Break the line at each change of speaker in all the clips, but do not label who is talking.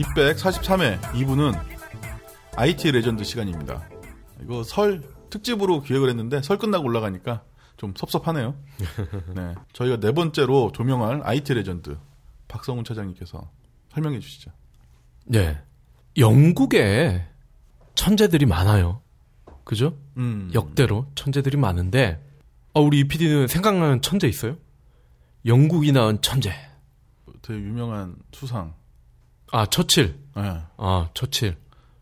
243회 2부는 IT 레전드 시간입니다. 이거 설 특집으로 기획을 했는데 설 끝나고 올라가니까 좀 섭섭하네요. 네. 저희가 네 번째로 조명할 IT 레전드 박성훈 차장님께서 설명해 주시죠.
네. 영국에 천재들이 많아요. 그죠?
음.
역대로 천재들이 많은데, 어, 우리 이 PD는 생각나는 천재 있어요? 영국이 낳은 천재.
되게 유명한 수상.
아, 처칠.
네.
아, 처칠.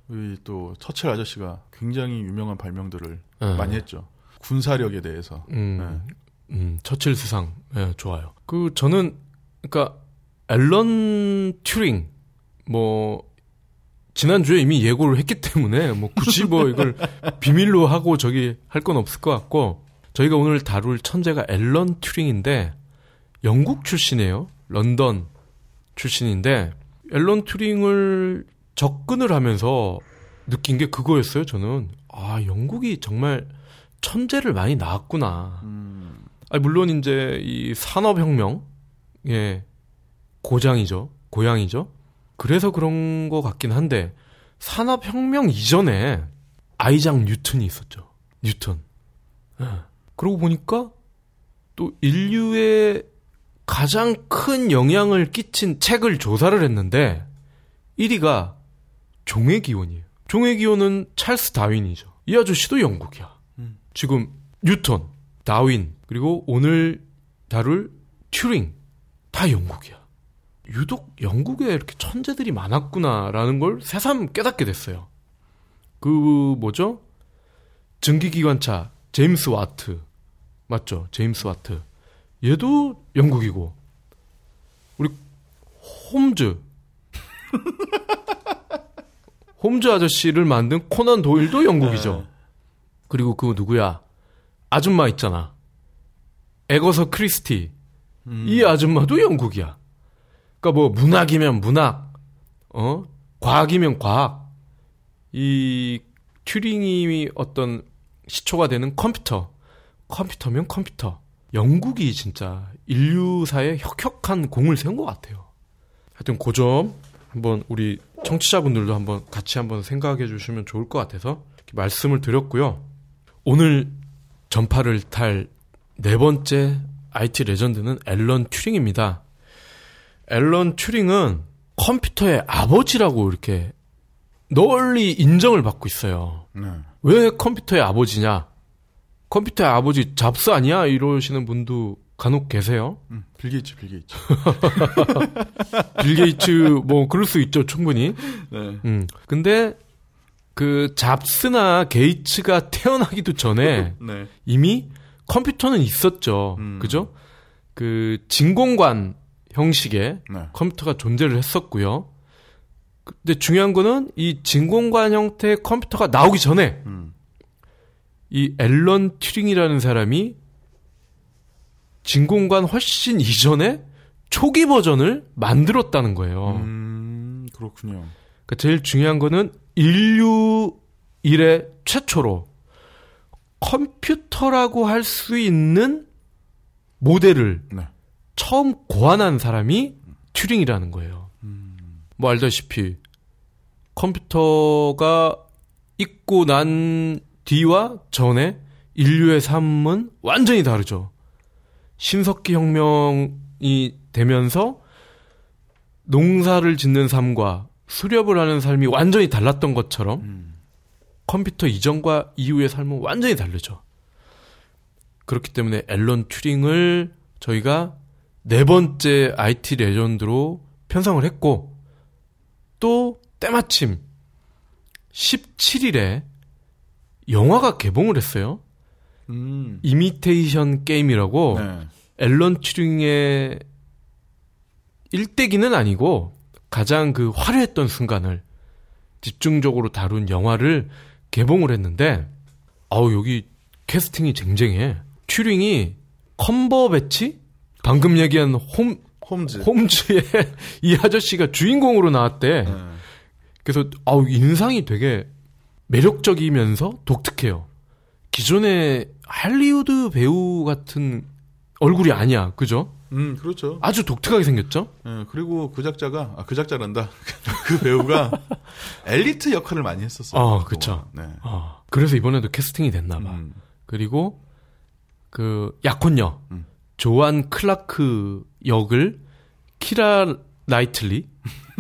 우리 또 처칠 아저씨가 굉장히 유명한 발명들을
네.
많이 했죠. 군사력에 대해서.
음,
네.
음, 처칠 수상. 예, 좋아요. 그, 저는, 그니까, 앨런 튜링, 뭐, 지난주에 이미 예고를 했기 때문에, 뭐, 굳이 뭐, 이걸 비밀로 하고 저기 할 건 없을 것 같고, 저희가 오늘 다룰 천재가 앨런 튜링인데, 영국 출신이에요. 런던 출신인데, 앨런 튜링을 접근을 하면서 느낀 게 그거였어요, 저는. 아, 영국이 정말 천재를 많이 낳았구나.
음.
아니, 물론 이제 이 산업혁명, 예, 고장이죠. 고향이죠. 그래서 그런 것 같긴 한데, 산업혁명 이전에 아이작 뉴턴이 있었죠. 뉴턴. 예. 그러고 보니까 또 인류에 가장 큰 영향을 끼친 책을 조사를 했는데, 1위가 종의 기원이에요. 종의 기원은 찰스 다윈이죠. 이 아저씨도 영국이야.
음.
지금 뉴턴, 다윈, 그리고 오늘 다룰 튜링 다 영국이야. 유독 영국에 이렇게 천재들이 많았구나라는 걸 새삼 깨닫게 됐어요. 그 뭐죠? 증기기관차 제임스 와트 맞죠? 제임스 와트 얘도 영국이고 우리 홈즈 홈즈 아저씨를 만든 코난 도일도 영국이죠. 그리고 그 누구야? 아줌마 있잖아. 에거서 크리스티.
음.
이 아줌마도 영국이야. 그러니까 뭐 문학이면 문학, 어? 과학이면 과학. 이 튜링이 어떤 시초가 되는 컴퓨터. 컴퓨터면 컴퓨터. 영국이 진짜 인류사에 혁혁한 공을 세운 것 같아요. 하여튼 그 점 한번 우리 청취자분들도 한번 같이 한번 생각해 주시면 좋을 것 같아서 이렇게 말씀을 드렸고요. 오늘 전파를 탈 네 번째 IT 레전드는 앨런 튜링입니다. 앨런 튜링은 컴퓨터의 아버지라고 이렇게 널리 인정을 받고 있어요.
네.
왜 컴퓨터의 아버지냐? 컴퓨터의 아버지 잡스 아니야? 이러시는 분도 간혹 계세요.
음. 빌 게이츠, 빌 게이츠.
빌 게이츠 뭐 그럴 수 있죠, 충분히.
네.
음. 근데 그 잡스나 게이츠가 태어나기도 전에
네.
이미 컴퓨터는 있었죠.
음.
그죠? 그 진공관 형식의
네.
컴퓨터가 존재를 했었고요. 근데 중요한 거는 이 진공관 형태의 컴퓨터가 나오기 전에
음.
이 앨런 튜링이라는 사람이 진공관 훨씬 이전에 초기 버전을 만들었다는 거예요.
음, 그렇군요.
그러니까 제일 중요한 거는 인류 일의 최초로 컴퓨터라고 할 수 있는 모델을
네.
처음 고안한 사람이 튜링이라는 거예요. 뭐 알다시피 컴퓨터가 있고 난 뒤와 전에 인류의 삶은 완전히 다르죠. 신석기 혁명이 되면서 농사를 짓는 삶과 수렵을 하는 삶이 완전히 달랐던 것처럼
음.
컴퓨터 이전과 이후의 삶은 완전히 다르죠. 그렇기 때문에 앨런 튜링을 저희가 네 번째 IT 레전드로 편성을 했고 또 때마침 17일에 영화가 개봉을 했어요.
음.
이미테이션 게임이라고
네.
앨런 튜링의 일대기는 아니고 가장 그 화려했던 순간을 집중적으로 다룬 영화를 개봉을 했는데 아우 여기 캐스팅이 쟁쟁해. 튜링이 컴버배치 방금 얘기한 홈
홈즈.
홈즈의 이 아저씨가 주인공으로 나왔대.
네.
그래서 아우 인상이 되게 매력적이면서 독특해요. 기존의 할리우드 배우 같은 얼굴이 아니야. 그죠?
음, 그렇죠.
아주 독특하게 생겼죠?
예, 그리고 그 작자가, 아, 그 작자란다. 그 배우가 엘리트 역할을 많이 했었어요.
아, 그쵸.
네.
아, 그래서 이번에도 캐스팅이 됐나 봐.
음,
그리고 그 약혼녀
음.
조안 클라크 역을 키라 나이틀리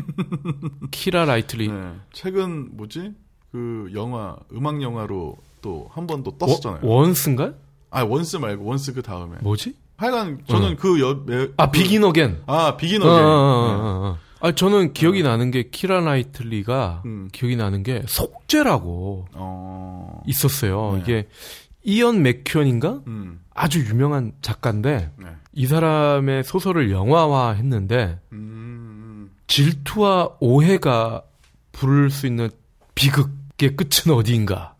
키라 나이틀리
네. 최근 뭐지? 그 영화, 음악 영화로 또 한 번 또 떴었잖아요.
워- 원스인가?
아, 원스 말고 원스 그 다음에.
뭐지?
하여간 저는 그 여, 매,
아
그-
비긴 어겐.
아, 비긴
어,
어게인.
어, 어, 어, 어. 아 저는 기억이 나는 게 키라 나이틀리가
음.
기억이 나는 게 속죄라고
어.
있었어요.
네.
이게 이언 매큐언인가?
음.
아주 유명한 작가인데
네.
이 사람의 소설을 영화화했는데
음.
질투와 오해가 부를 수 있는 비극 의 끝은 어디인가?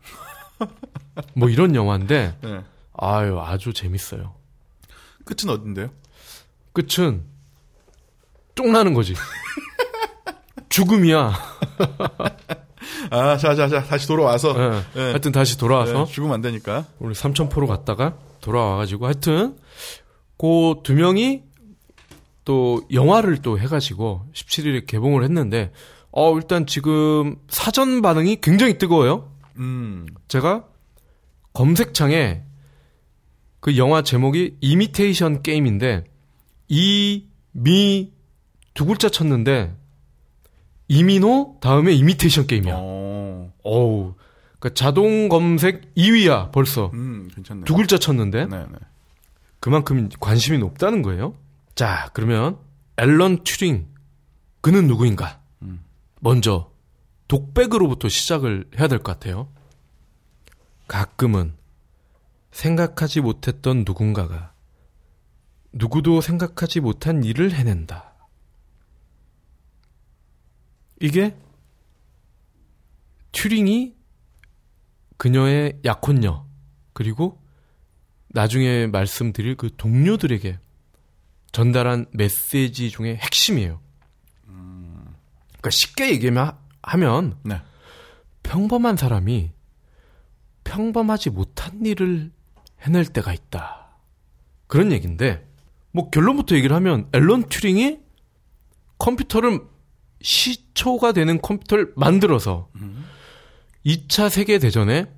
뭐 이런 영화인데
네.
아유 아주 재밌어요.
끝은 어딘데요?
끝은 쫑나는 거지. 죽음이야.
아, 자, 자, 자, 다시 돌아와서.
예.
네.
하여튼 다시 돌아와서
네, 죽으면 안 되니까.
우리 삼천포로 갔다가 돌아와가지고 하여튼 그 두 명이 또 영화를 또 해가지고 17일에 개봉을 했는데 어 일단 지금 사전 반응이 굉장히 뜨거워요.
음.
제가 검색창에 그 영화 제목이 이미테이션 게임인데 이 미 두 글자 쳤는데 이민호 다음에 이미테이션 게임이야.
어.
어우. 그러니까 자동 검색 2위야 벌써.
음, 괜찮네.
두 글자 쳤는데
네, 네.
그만큼 관심이 높다는 거예요. 자, 그러면 앨런 튜링 그는 누구인가?
음.
먼저 독백으로부터 시작을 해야 될 것 같아요. 가끔은 생각하지 못했던 누군가가 누구도 생각하지 못한 일을 해낸다. 이게 튜링이 그녀의 약혼녀 그리고 나중에 말씀드릴 그 동료들에게 전달한 메시지 중에 핵심이에요. 그러니까 쉽게 얘기하면 하면
네.
평범한 사람이 평범하지 못한 일을 해낼 때가 있다. 그런 얘기인데 뭐 결론부터 얘기를 하면 앨런 튜링이 컴퓨터를 시초가 되는 컴퓨터를 만들어서 2차 세계 대전에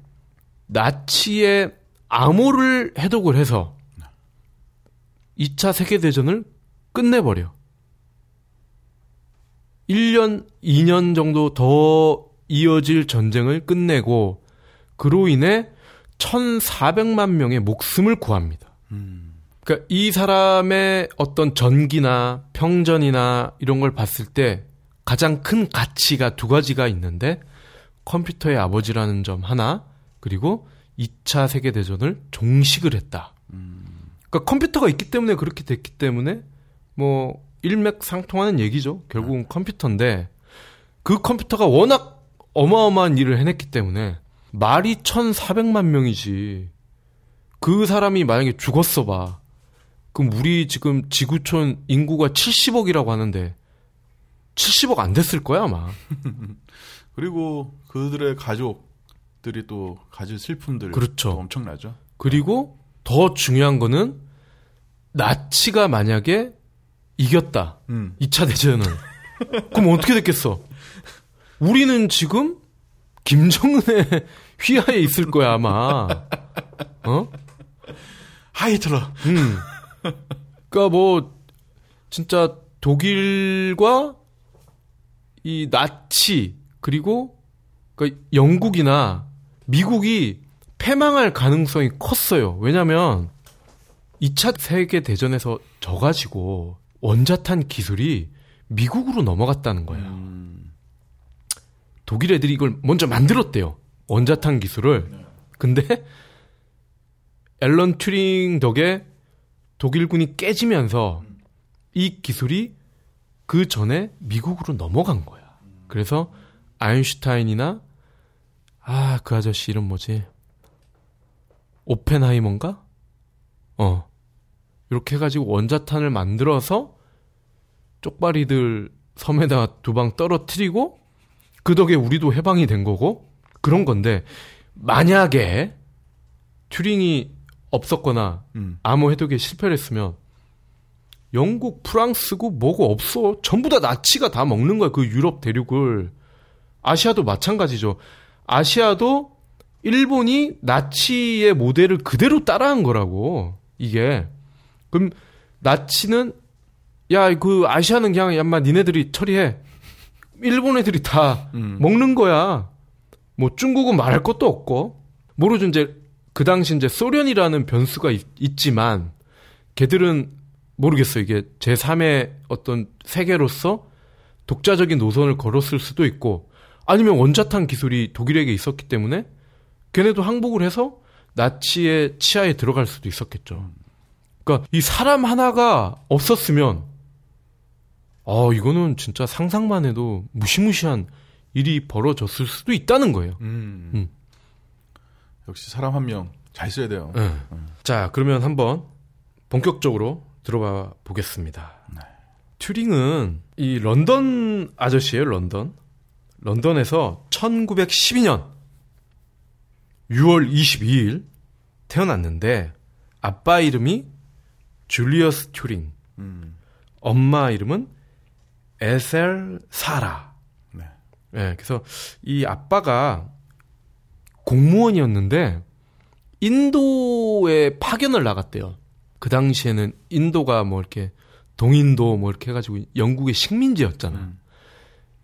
나치의 암호를 해독을 해서 2차 세계 대전을 끝내버려. 1년, 2년 정도 더 이어질 전쟁을 끝내고 그로 인해 1,400만 명의 목숨을 구합니다. 그러니까 이 사람의 어떤 전기나 평전이나 이런 걸 봤을 때 가장 큰 가치가 두 가지가 있는데 컴퓨터의 아버지라는 점 하나 그리고 2차 세계 대전을 종식을 했다. 그러니까 컴퓨터가 있기 때문에 그렇게 됐기 때문에 뭐 일맥상통하는 얘기죠. 결국은 컴퓨터인데 그 컴퓨터가 워낙 어마어마한 일을 해냈기 때문에 말이 1,400만 명이지. 그 사람이 만약에 죽었어 봐. 그럼 우리 지금 지구촌 인구가 70억이라고 하는데 70억 안 됐을 거야 아마.
그리고 그들의 가족들이 또 가질 슬픔들
그렇죠.
또 엄청나죠.
그리고 더 중요한 거는 나치가 만약에 이겼다.
음.
2차 대전은. 그럼 어떻게 됐겠어? 우리는 지금 김정은의 휘하에 있을 거야, 아마. 어?
하이틀러.
음. 그니까 뭐, 진짜 독일과 이 나치, 그리고 그 영국이나 미국이 패망할 가능성이 컸어요. 왜냐면 2차 세계 대전에서 져가지고 원자탄 기술이 미국으로 넘어갔다는 거예요.
음.
독일 애들이 이걸 먼저 만들었대요. 원자탄 기술을. 근데 앨런 튜링 덕에 독일군이 깨지면서 이 기술이 그 전에 미국으로 넘어간 거야. 그래서 아인슈타인이나 아, 그 아저씨 이름 뭐지? 오펜하이머인가? 어. 이렇게 해가지고 원자탄을 만들어서 쪽발이들 섬에다 두 방 떨어뜨리고 그 덕에 우리도 해방이 된 거고 그런 건데 만약에 튜링이 없었거나
음.
암호 해독에 실패를 했으면 영국, 프랑스고 뭐고 없어. 전부 다 나치가 다 먹는 거야. 그 유럽 대륙을. 아시아도 마찬가지죠. 아시아도 일본이 나치의 모델을 그대로 따라한 거라고. 이게. 그럼 나치는 야, 그 아시아는 그냥 야마 니네들이 처리해. 일본 애들이 다
음.
먹는 거야. 뭐 중국은 말할 것도 없고. 모르죠 이제 그 당시 이제 소련이라는 변수가 있, 지만 걔들은 모르겠어 이게 제 3의 어떤 세계로서 독자적인 노선을 걸었을 수도 있고 아니면 원자탄 기술이 독일에게 있었기 때문에 걔네도 항복을 해서 나치의 치하에 들어갈 수도 있었겠죠. 그러니까 이 사람 하나가 없었으면 어 이거는 진짜 상상만 해도 무시무시한 일이 벌어졌을 수도 있다는 거예요.
음.
음.
역시 사람 한 명 잘 써야 돼요.
네. 자, 그러면 한번 본격적으로 들어봐 보겠습니다. 튜링은 이 런던 아저씨예요, 런던. 런던에서 1912년 6월 22일 태어났는데 아빠 이름이 줄리어스 튜링,
음.
엄마 이름은 에셀 사라.
네.
예, 그래서 이 아빠가 공무원이었는데 인도에 파견을 나갔대요. 그 당시에는 인도가 뭐 이렇게 동인도 뭐 이렇게 해가지고 영국의 식민지였잖아.
음.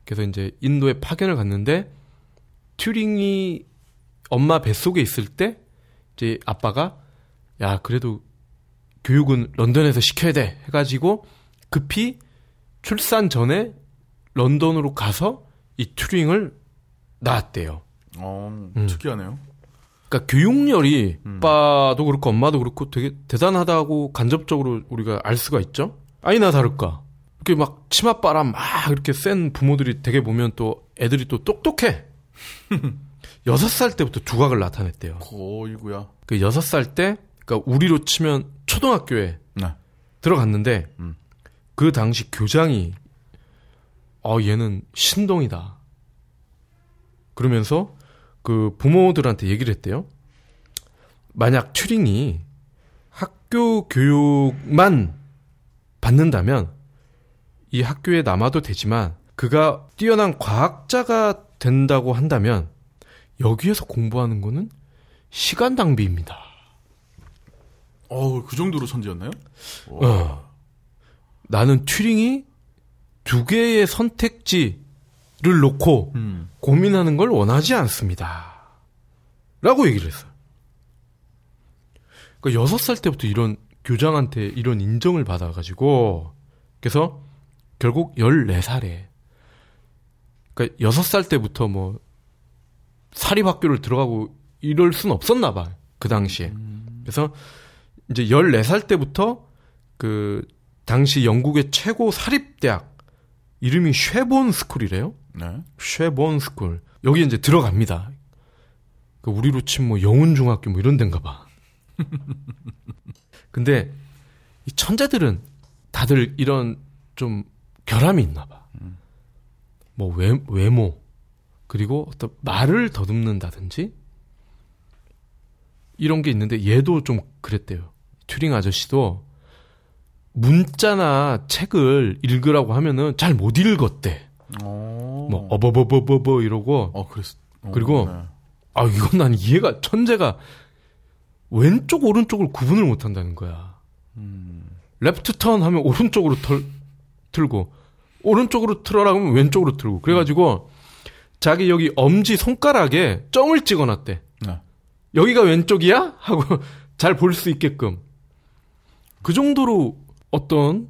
그래서 이제 인도에 파견을 갔는데 튜링이 엄마 뱃속에 있을 때 이제 아빠가 야 그래도 교육은 런던에서 시켜야 돼 해가지고 급히 출산 전에 런던으로 가서 이 튜링을 낳았대요.
어,
음.
특이하네요.
그러니까 교육열이
음.
아빠도 그렇고 엄마도 그렇고 되게 대단하다고 간접적으로 우리가 알 수가 있죠. 아니나 다를까. 이렇게 막 치맛바람 막 이렇게 센 부모들이 되게 보면 또 애들이 또 똑똑해. 여섯 살 때부터 두각을 나타냈대요.
거이구야.
그 여섯 살 때, 그러니까 우리로 치면 초등학교에
네.
들어갔는데
음.
그 당시 교장이 어 얘는 신동이다. 그러면서 그 부모들한테 얘기를 했대요. 만약 튜링이 학교 교육만 받는다면 이 학교에 남아도 되지만 그가 뛰어난 과학자가 된다고 한다면 여기에서 공부하는 거는 시간 낭비입니다.
어, 그 정도로 천재였나요?
어. 나는 튜링이 두 개의 선택지를 놓고
음.
고민하는 걸 원하지 않습니다. 라고 얘기를 했어요. 그러니까 여섯 살 때부터 이런 교장한테 이런 인정을 받아가지고 그래서 결국 14살에 그러니까 여섯 살 때부터 뭐 사립학교를 들어가고 이럴 순 없었나 봐. 그 당시에. 그래서 이제 14살 때부터 그 당시 영국의 최고 사립 대학 이름이 쉐본 스쿨이래요.
네.
쉐본 스쿨. 여기 이제 들어갑니다. 그 우리로 치면 뭐 영훈 중학교 뭐 이런 데인가 봐. 근데 이 천재들은 다들 이런 좀 결함이 있나 봐. 뭐 외, 외모 그리고 어떤 말을 더듬는다든지 이런 게 있는데 얘도 좀 그랬대요. 튜링 아저씨도 문자나 책을 읽으라고 하면은 잘 못 읽었대.
어.
뭐 어버버버버버 이러고
어, 그랬. 어,
그리고
네.
아 이건 난 이해가 천재가 왼쪽 오른쪽을 구분을 못 한다는 거야.
음.
레프트 턴 하면 오른쪽으로 털, 틀고 오른쪽으로 틀어라 하면 왼쪽으로 틀고 그래가지고 자기 여기 엄지 손가락에 점을 찍어놨대.
네.
여기가 왼쪽이야? 하고 잘 볼 수 있게끔. 그 정도로 어떤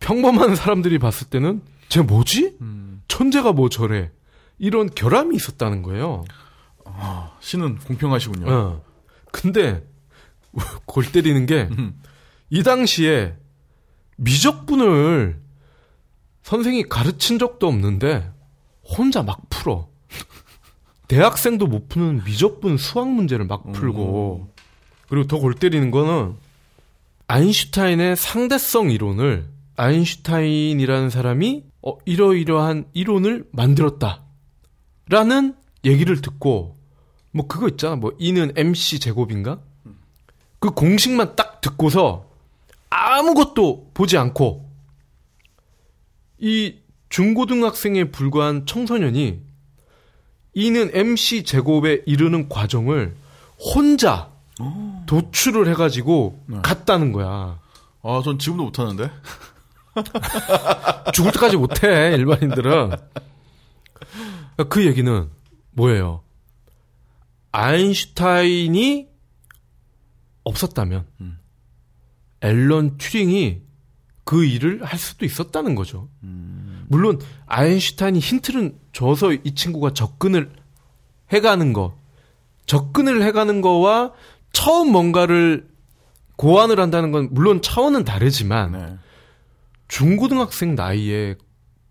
평범한 사람들이 봤을 때는 쟤 뭐지?
음.
천재가 뭐 저래. 이런 결함이 있었다는 거예요.
아, 신은 공평하시군요.
어. 근데 골 때리는 게이
음.
당시에 미적분을 선생이 가르친 적도 없는데 혼자 막 풀어. 대학생도 못 푸는 미적분 수학 문제를 막 풀고 그리고 더 골 때리는 거는 아인슈타인의 상대성 이론을 아인슈타인이라는 사람이 어, 이러이러한 이론을 만들었다. 라는 얘기를 듣고 뭐 그거 있잖아. 뭐 E는 MC 제곱인가? 그 공식만 딱 듣고서 아무것도 보지 않고 이 중고등학생에 불과한 청소년이 이는 MC 제곱에 이르는 과정을 혼자 도출을 해가지고
네.
갔다는 거야.
아, 전 지금도 못하는데.
죽을 때까지 못해 일반인들은. 그러니까 그 얘기는 뭐예요? 아인슈타인이 없었다면
음.
앨런 튜링이 그 일을 할 수도 있었다는 거죠.
음.
물론 아인슈타인이 힌트를 줘서 이 친구가 접근을 해가는 거, 접근을 해가는 거와 처음 뭔가를 고안을 한다는 건 물론 차원은 다르지만
네.
중고등학생 나이에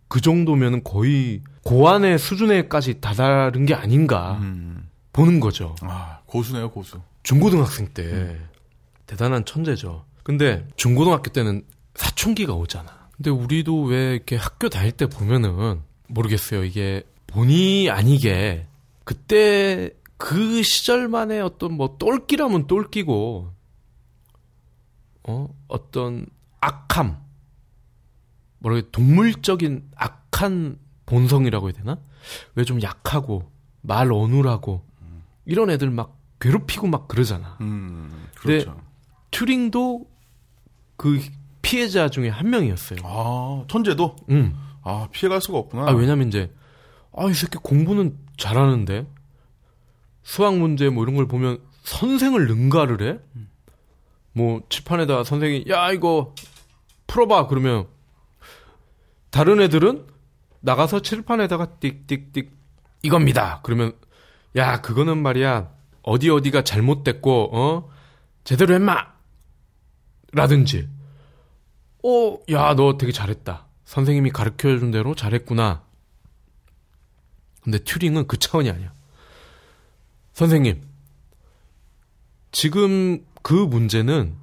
그 정도면은 거의 고안의 수준에까지 다다른 게 아닌가
음.
보는 거죠.
아, 고수네요, 고수.
중고등학생 때 대단한 천재죠. 근데 중고등학교 때는 사춘기가 오잖아. 근데 우리도 왜 이렇게 학교 다닐 때 보면은 모르겠어요. 이게 본의 아니게 그때 그 시절만의 어떤 뭐 똘끼라면 똘끼고 어 어떤 악함 뭐라 동물적인 악한 본성이라고 해야 되나? 왜 좀 약하고 말 어눌하고 이런 애들 막 괴롭히고 막 그러잖아.
음,
네.
그렇죠.
튜링도 그 피해자 중에 한 명이었어요.
아, 천재도?
음.
아, 피해갈 수가 없구나.
아, 왜냐면 이제, 아, 이 새끼 공부는 잘하는데, 수학 문제 뭐 이런 걸 보면 선생을 능가를 해? 뭐, 칠판에다 선생이, 야, 이거 풀어봐. 그러면, 다른 애들은 나가서 칠판에다가 띡띡띡, 이겁니다. 그러면, 야, 그거는 말이야, 어디 어디가 잘못됐고, 어? 제대로 했마! 라든지, 어, 야, 너 되게 잘했다. 선생님이 가르쳐 준 대로 잘했구나. 근데 튜링은 그 차원이 아니야. 선생님, 지금 그 문제는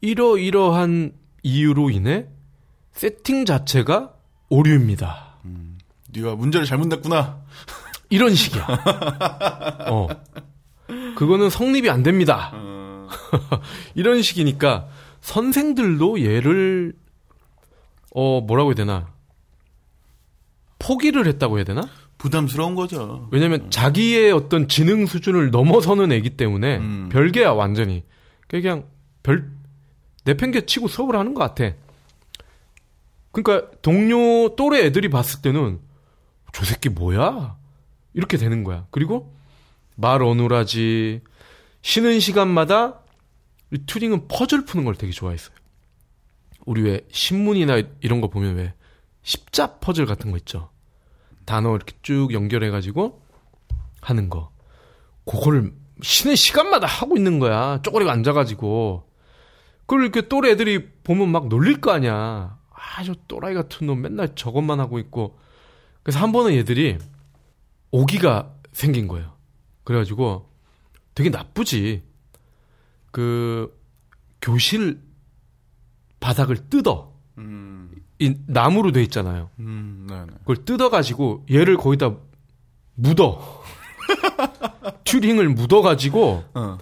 이러이러한 이유로 인해 세팅 자체가 오류입니다.
네가 문제를 잘못 냈구나.
이런 식이야. 어. 그거는 성립이 안 됩니다.
어,
이런 식이니까 선생들도 얘를 어 뭐라고 해야 되나 포기를 했다고 해야 되나?
부담스러운 거죠.
왜냐면 자기의 어떤 지능 수준을 넘어서는 애기 때문에
음.
별개야 완전히 그냥 별 내팽개치고 수업을 하는 것 같아. 그러니까 동료 또래 애들이 봤을 때는 저 새끼 뭐야 이렇게 되는 거야. 그리고 말 어눌하지 쉬는 시간마다 이 튜링은 퍼즐 푸는 걸 되게 좋아했어요. 우리 왜 신문이나 이런 거 보면 왜 십자 퍼즐 같은 거 있죠. 단어 이렇게 쭉 연결해가지고 하는 거. 그거를 쉬는 시간마다 하고 있는 거야. 쪼그리고 앉아가지고. 그걸 이렇게 또래 애들이 보면 막 놀릴 거 아니야. 아, 저 또라이 같은 놈 맨날 저것만 하고 있고. 그래서 한 번은 얘들이 오기가 생긴 거예요. 그래가지고 되게 나쁘지. 그, 교실 바닥을 뜯어.
음,
이 나무로 돼 있잖아요.
음, 네네.
그걸 뜯어가지고 얘를 거기다 묻어. 튜링을 묻어가지고
어,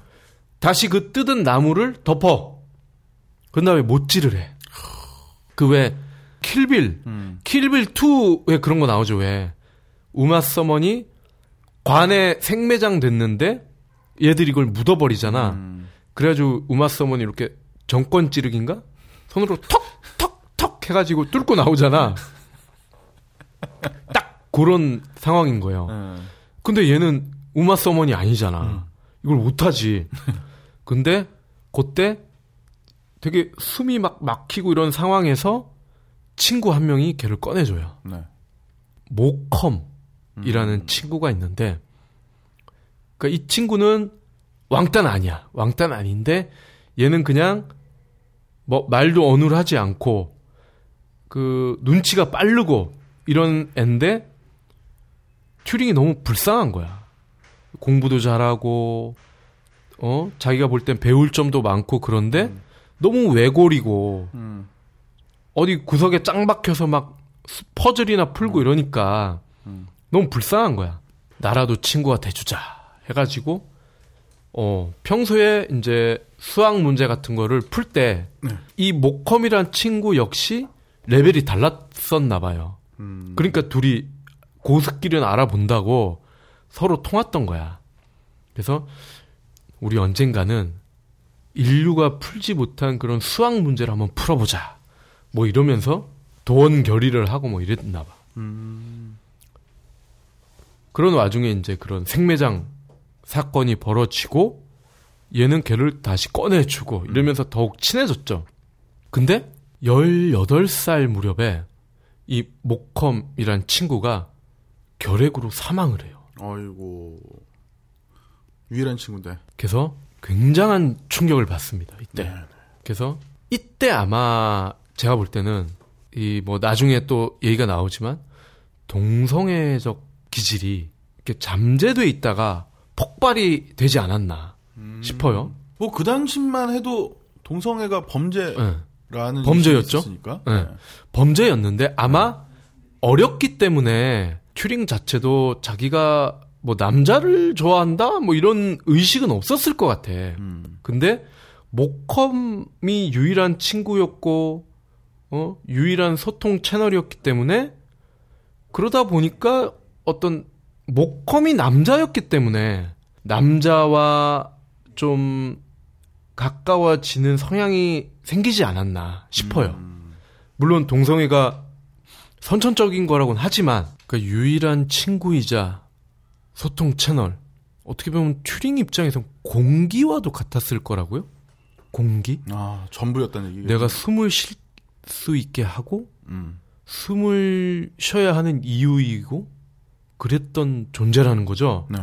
다시 그 뜯은 나무를 덮어. 그 다음에 못질을 해. 그 왜 킬빌,
음,
킬빌 2왜 그런 거 나오죠 왜 우마 서머니 관에 생매장 됐는데 얘들이 이걸 묻어버리잖아.
음,
그래가지고 우마 서머니 이렇게 정권 찌르기인가? 손으로 턱, 턱, 턱 해가지고 뚫고 나오잖아. 딱 그런 상황인 거예요.
예.
근데 얘는 우마 서머니 아니잖아. 이걸 못하지. 근데 그때 되게 숨이 막 막히고 이런 상황에서 친구 한 명이 걔를 꺼내줘요.
네.
모컴이라는 친구가 있는데, 그러니까 이 친구는 왕따는 아니야. 왕따는 아닌데 얘는 그냥 뭐 말도 어눌하지 않고 그 눈치가 빠르고 이런 앤데 튜링이 너무 불쌍한 거야. 공부도 잘하고 어 자기가 볼 땐 배울 점도 많고 그런데 너무 외곬이고
음,
어디 구석에 짱 박혀서 막 수- 퍼즐이나 풀고 이러니까
음.
너무 불쌍한 거야. 나라도 친구가 돼주자 해가지고 어, 평소에 이제 수학 문제 같은 거를 풀 때이
네.
모컴이란 친구 역시 레벨이 달랐었나 봐요.
음.
그러니까 둘이 고스길은 알아본다고 서로 통했던 거야. 그래서 우리 언젠가는 인류가 풀지 못한 그런 수학 문제를 한번 풀어보자. 뭐 이러면서 도원 결의를 하고 뭐 이랬나 봐.
음.
그런 와중에 이제 그런 생매장 사건이 벌어지고 얘는 걔를 다시 꺼내주고 이러면서 더욱 친해졌죠. 근데 18살 무렵에 이 모컴이란 친구가 결핵으로 사망을 해요.
아이고. 유일한 친구인데.
그래서 굉장한 충격을 받습니다. 이때.
네.
그래서 이때 아마 제가 볼 때는 이 뭐 나중에 또 얘기가 나오지만 동성애적 기질이 이렇게 잠재돼 있다가 폭발이 되지 않았나 싶어요.
뭐 그 당시만 해도 동성애가 범죄라는
네. 범죄였죠?
있으니까.
네. 범죄였는데 아마 어렸기 때문에 튜링 자체도 자기가 뭐 남자를 좋아한다 뭐 이런 의식은 없었을 것 같아.
음.
근데 모컴이 유일한 친구였고 어 유일한 소통 채널이었기 때문에 그러다 보니까 어떤 모컴이 남자였기 때문에 남자와 좀 가까워지는 성향이 생기지 않았나 싶어요.
음.
물론 동성애가 선천적인 거라고는 하지만 그 유일한 친구이자 소통 채널 어떻게 보면 튜링 입장에서 공기와도 같았을 거라고요? 공기?
아, 전부였다는 얘기.
내가 숨을 쉴 수 있게 하고
음.
숨을 쉬어야 하는 이유이고 그랬던 존재라는 거죠.
네.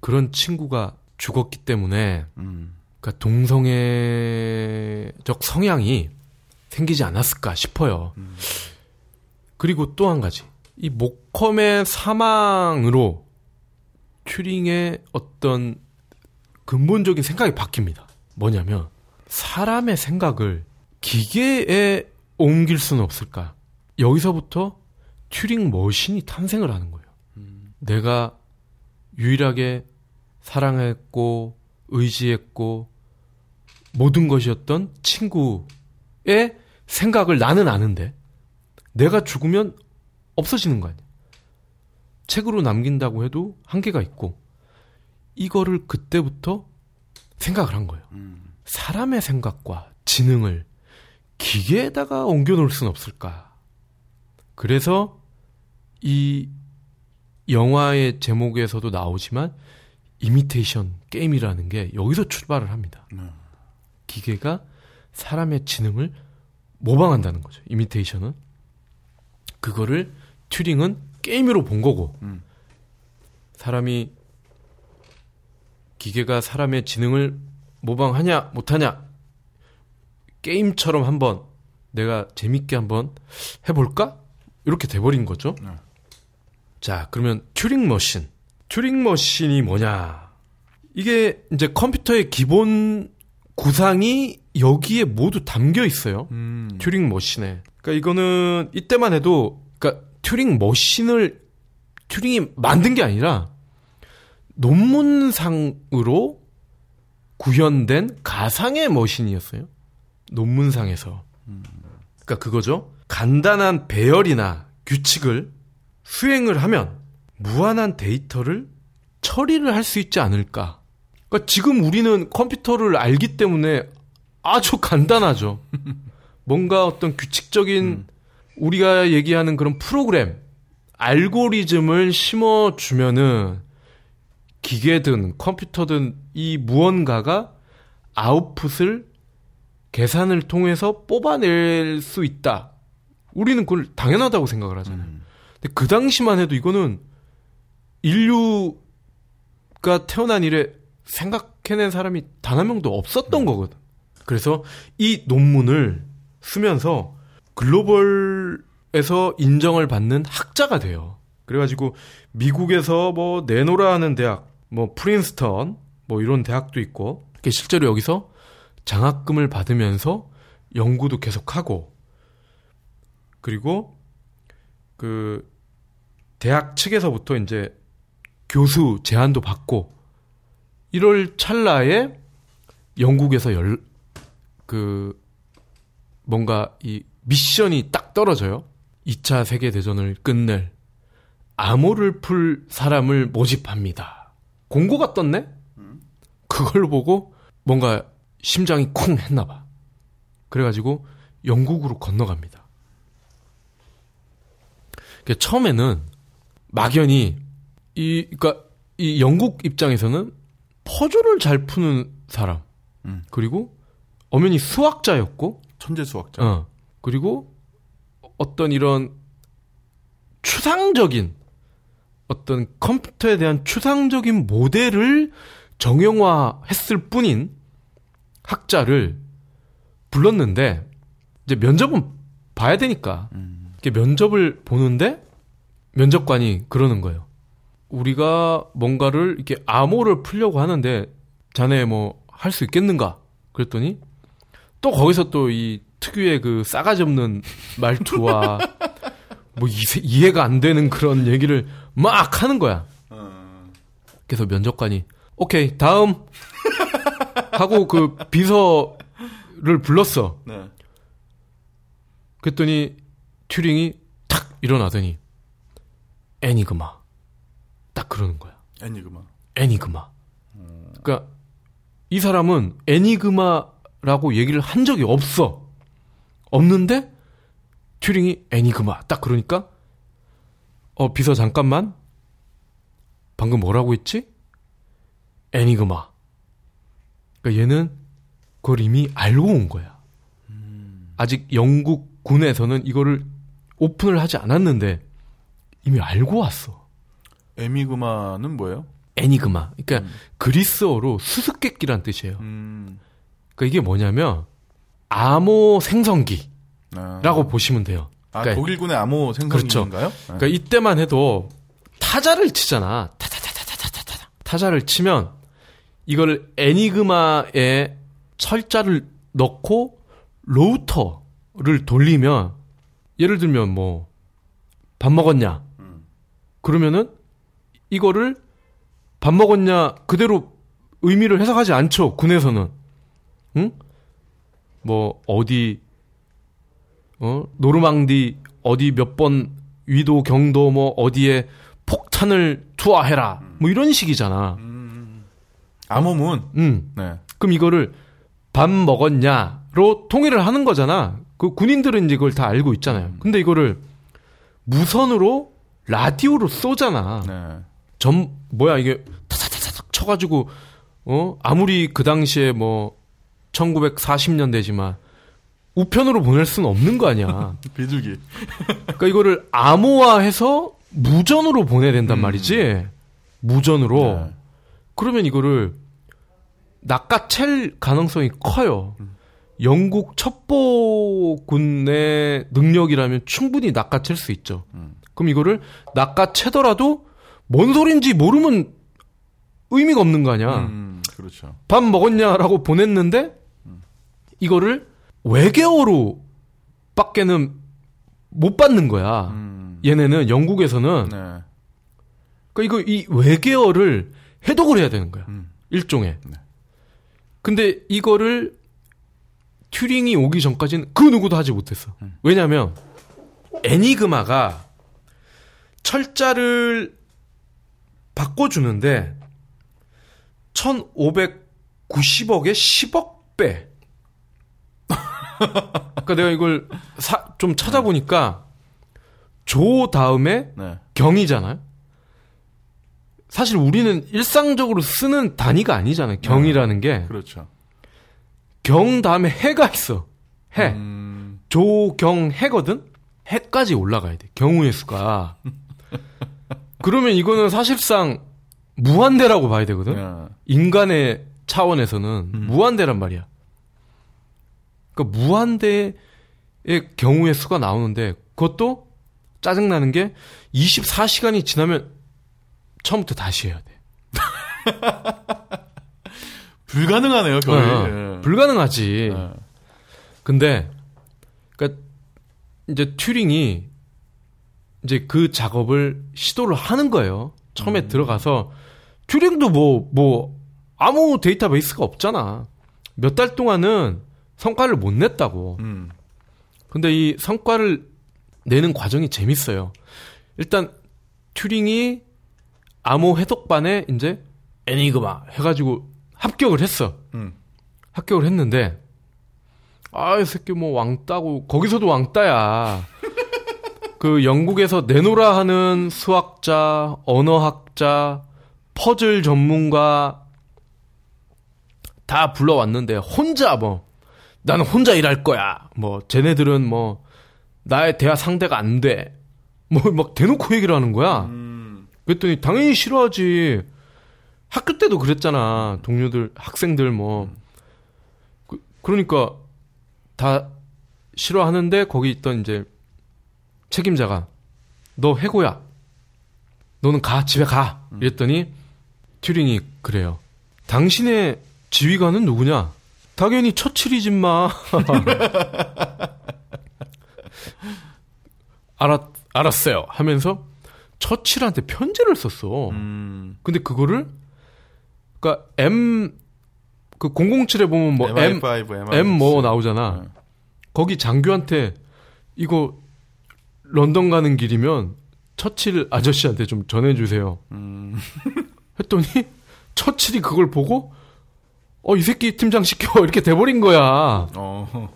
그런 친구가 죽었기 때문에
음.
그러니까 동성애적 성향이 생기지 않았을까 싶어요.
음.
그리고 또 한 가지. 이 모컴의 사망으로 튜링의 어떤 근본적인 생각이 바뀝니다. 뭐냐면 사람의 생각을 기계에 옮길 수는 없을까? 여기서부터 튜링 머신이 탄생을 하는 거예요. 내가 유일하게 사랑했고 의지했고 모든 것이었던 친구의 생각을 나는 아는데 내가 죽으면 없어지는 거 아니야. 책으로 남긴다고 해도 한계가 있고 이거를 그때부터 생각을 한 거예요.
음.
사람의 생각과 지능을 기계에다가 옮겨 놓을 수는 없을까. 그래서 이 영화의 제목에서도 나오지만 이미테이션 게임이라는 게 여기서 출발을 합니다.
네.
기계가 사람의 지능을 모방한다는 거죠. 이미테이션은. 그거를 튜링은 게임으로 본 거고
음.
사람이 기계가 사람의 지능을 모방하냐 못하냐 게임처럼 한번 내가 재밌게 한번 해볼까 이렇게 돼버린 거죠.
네.
자 그러면 튜링 머신 튜링 머신이 뭐냐 이게 이제 컴퓨터의 기본 구상이 여기에 모두 담겨 있어요.
음.
튜링 머신에. 그러니까 이거는 이때만 해도 그러니까 튜링 머신을 튜링이 만든 게 아니라 논문상으로 구현된 가상의 머신이었어요. 논문상에서. 그러니까 그거죠. 간단한 배열이나 규칙을 수행을 하면 무한한 데이터를 처리를 할 수 있지 않을까. 그러니까 지금 우리는 컴퓨터를 알기 때문에 아주 간단하죠. 뭔가 어떤 규칙적인 우리가 얘기하는 그런 프로그램, 알고리즘을 심어주면은 기계든 컴퓨터든 이 무언가가 아웃풋을 계산을 통해서 뽑아낼 수 있다. 우리는 그걸 당연하다고 생각을 하잖아요.
음.
근데 그 당시만 해도 이거는 인류가 태어난 이래 생각해낸 사람이 단 한 명도 없었던 거거든. 그래서 이 논문을 쓰면서 글로벌에서 인정을 받는 학자가 돼요. 그래가지고 미국에서 뭐 내노라 하는 대학, 뭐 프린스턴, 뭐 이런 대학도 있고, 실제로 여기서 장학금을 받으면서 연구도 계속하고, 그리고 그 대학 측에서부터 이제 교수 제안도 받고 이럴 찰나에 영국에서 열, 그, 뭔가 이 미션이 딱 떨어져요. 2차 세계대전을 끝낼 암호를 풀 사람을 모집합니다. 공고가 떴네? 그걸 보고 뭔가 심장이 쿵 했나봐. 그래가지고 영국으로 건너갑니다. 그러니까 처음에는 막연히 이, 그니까 이 영국 입장에서는 퍼즐을 잘 푸는 사람,
음.
그리고 엄연히 수학자였고,
천재 수학자.
어, 그리고 어떤 이런 추상적인 어떤 컴퓨터에 대한 추상적인 모델을 정형화했을 뿐인 학자를 불렀는데 이제 면접은 봐야 되니까 이렇게 면접을 보는데 면접관이 그러는 거예요. 우리가 뭔가를 이렇게 암호를 풀려고 하는데 자네 뭐 할 수 있겠는가? 그랬더니 또 거기서 또 이 특유의 그 싸가지 없는 말투와 뭐 이세- 이해 가 안 되는 그런 얘기를 막 하는 거야. 그래서 면접관이 오케이 다음 하고 그 비서를 불렀어.
네.
그랬더니 튜링이 탁 일어나더니 애니그마 딱 그러는 거야.
애니그마.
애니그마. 그러니까 이 사람은 애니그마라고 얘기를 한 적이 없어. 없는데 튜링이 애니그마 딱 그러니까 어 비서 잠깐만 방금 뭐라고 했지? 애니그마. 그러니까 얘는 그걸 이미 알고 온 거야. 아직 영국 군에서는 이거를 오픈을 하지 않았는데 이미 알고 왔어.
에미그마는 뭐예요?
애니그마. 그러니까 그리스어로 수수께끼란 뜻이에요.
음.
그러니까 이게 뭐냐면 암호 생성기라고
아,
보시면 돼요.
아,
그러니까,
독일군의 암호
그렇죠.
생성인가요?
그러니까 이때만 해도 타자를 치잖아. 타타타타타타타. 타자를 치면 이걸 에니그마에 철자를 넣고 로우터를 돌리면 예를 들면 뭐 밥 먹었냐? 그러면은 이거를 밥 먹었냐 그대로 의미를 해석하지 않죠. 군에서는. 응? 뭐 어디 어? 노르망디 어디 몇 번 위도 경도 뭐 어디에 폭탄을 투하해라. 뭐 이런 식이잖아.
암호문.
음.
네.
그럼 이거를 밥 먹었냐로 통일을 하는 거잖아. 그 군인들은 이제 그걸 다 알고 있잖아요. 근데 이거를 무선으로 라디오로 쏘잖아.
네.
전 뭐야 이게 타타타타 쳐가지고 어 아무리 그 당시에 뭐 1940년대지만 우편으로 보낼 수는 없는 거 아니야.
비둘기.
그러니까 이거를 암호화해서 무전으로 보내야 된단 말이지. 무전으로.
네.
그러면 이거를 낚아챌 가능성이 커요. 영국 첩보군의 능력이라면 충분히 낚아챌 수 있죠. 그럼 이거를 낚아채더라도 뭔 소린지 모르면 의미가 없는 거 아니야.
음, 그렇죠.
밥 먹었냐라고 보냈는데 이거를 외계어로 밖에는 못 받는 거야.
음.
얘네는 영국에서는
네.
그러니까 이거 이 외계어를 해독을 해야 되는 거야.
음.
일종의.
네.
근데 이거를 튜링이 오기 전까지는 그 누구도 하지 못했어.
음.
왜냐하면 애니그마가 철자를 바꿔주는데 1590억에 10억 배. 그러니까 내가 이걸 사- 좀 찾아보니까 조 다음에
네.
경이잖아요. 사실 우리는 일상적으로 쓰는 단위가 아니잖아요. 경이라는 게.
그렇죠.
경 다음에 해가 있어. 해.
음,
조경 해거든? 해까지 올라가야 돼. 경우의 수가. 그러면 이거는 사실상 무한대라고 봐야 되거든?
네.
인간의 차원에서는
음.
무한대란 말이야. 그러니까 무한대의 경우의 수가 나오는데 그것도 짜증나는 게 24시간이 지나면 처음부터 다시 해야 돼.
불가능하네요, 거의.
어,
예.
불가능하지.
네.
근데 그러니까 이제 튜링이 이제 그 작업을 시도를 하는 거예요. 처음에
음.
들어가서 튜링도 뭐 뭐 아무 데이터베이스가 없잖아. 몇 달 동안은 성과를 못 냈다고.
음.
근데 이 성과를 내는 과정이 재밌어요. 일단 튜링이 암호 해독반에 이제 애니그마 해가지고 합격을 했어.
음.
합격을 했는데 아이 새끼 뭐 왕따고 거기서도 왕따야. 그 영국에서 내노라 하는 수학자, 언어학자, 퍼즐 전문가 다 불러왔는데 혼자 뭐 나는 혼자 일할 거야. 뭐 쟤네들은 뭐 나의 대화 상대가 안 돼. 뭐 막 대놓고 얘기를 하는 거야.
음.
그랬더니 당연히 싫어하지. 학교 때도 그랬잖아. 동료들, 학생들 뭐. 그, 그러니까 다 싫어하는데 거기 있던 이제 책임자가 너 해고야. 너는 가 집에 가. 이랬더니 튜링이 그래요. 당신의 지휘관은 누구냐? 당연히 처칠이지 마. 알았 알았어요. 하면서 처칠한테 편지를 썼어.
음.
근데 그거를 그러니까 M 그 007에 보면 뭐 M
MI5,
M 뭐 나오잖아.
네.
거기 장교한테 이거 런던 가는 길이면 처칠 아저씨한테 좀 전해주세요.
음.
했더니 처칠이 그걸 보고 어 이 새끼 팀장 시켜 이렇게 돼버린 거야.
어.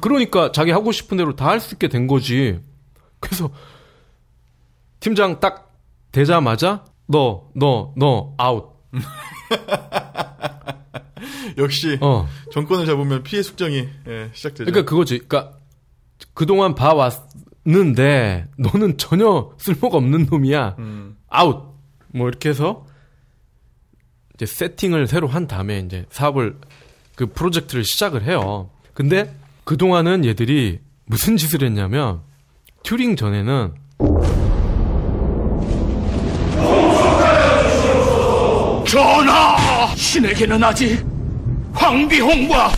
그러니까 자기 하고 싶은 대로 다 할 수 있게 된 거지. 그래서 팀장 딱 되자마자 너 너 너 아웃.
역시
어.
정권을 잡으면 피의 숙청이 예, 시작되죠.
그러니까 그거지. 그러니까 그동안 봐왔 는데 너는 전혀 쓸모가 없는 놈이야.
음.
아웃. 뭐 이렇게 해서 이제 세팅을 새로 한 다음에 이제 사업을 그 프로젝트를 시작을 해요. 근데 그 동안은 얘들이 무슨 짓을 했냐면 튜링 전에는
전하! 신에게는 아직 황비홍과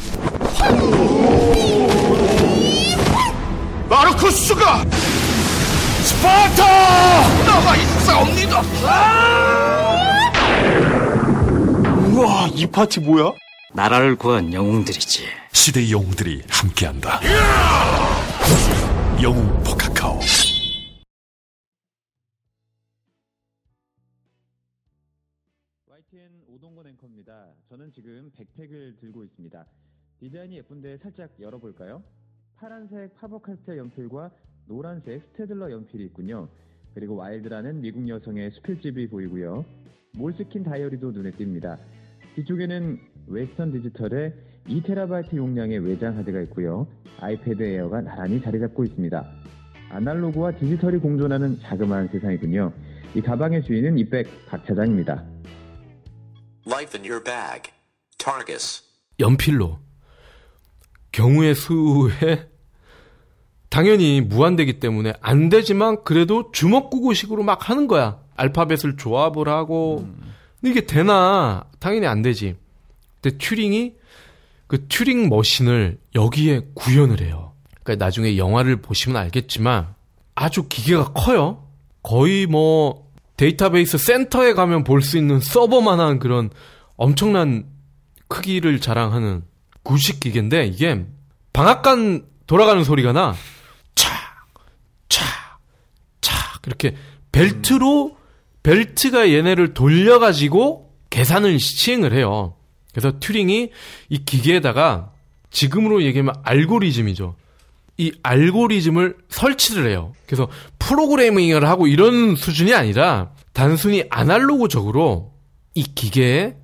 마르쿠스가 스파르타 남아 있사옵니다.
우와, 이 파티 뭐야?
나라를 구한 영웅들이지.
시대의 영웅들이 함께한다. 영웅 for Kakao.
YTN 오동건 앵커입니다. 저는 지금 백팩을 들고 있습니다. 디자인이 예쁜데 살짝 열어볼까요? 파란색 파버카스텔 연필과 노란색 스테들러 연필이 있군요. 그리고 와일드라는 미국 여성의 수필집이 보이고요. 몰스킨 다이어리도 눈에 띕니다. 뒤쪽에는 웨스턴 디지털의 2TB 용량의 외장 하드가 있고요. 아이패드 에어가 나란히 자리 잡고 있습니다. 아날로그와 디지털이 공존하는 자그마한 세상이군요. 이 가방의 주인은 이백 박 차장입니다.
Life in your bag. Targus.
연필로 경우의 수에 당연히 무한대기 때문에 안 되지만 그래도 주먹구구식으로 막 하는 거야. 알파벳을 조합을 하고 근데 이게 되나? 당연히 안 되지. 근데 튜링이 그 튜링 머신을 여기에 구현을 해요. 그러니까 나중에 영화를 보시면 알겠지만 아주 기계가 커요. 거의 뭐 데이터베이스 센터에 가면 볼 수 있는 서버만한 그런 엄청난 크기를 자랑하는 구식 기계인데 이게 방앗간 돌아가는 소리가 나. 착, 착, 착 이렇게 벨트로 벨트가 얘네를 돌려가지고 계산을 시행을 해요. 그래서 튜링이 이 기계에다가 지금으로 얘기하면 알고리즘이죠. 이 알고리즘을 설치를 해요. 그래서 프로그래밍을 하고 이런 수준이 아니라 단순히 아날로그적으로 이 기계에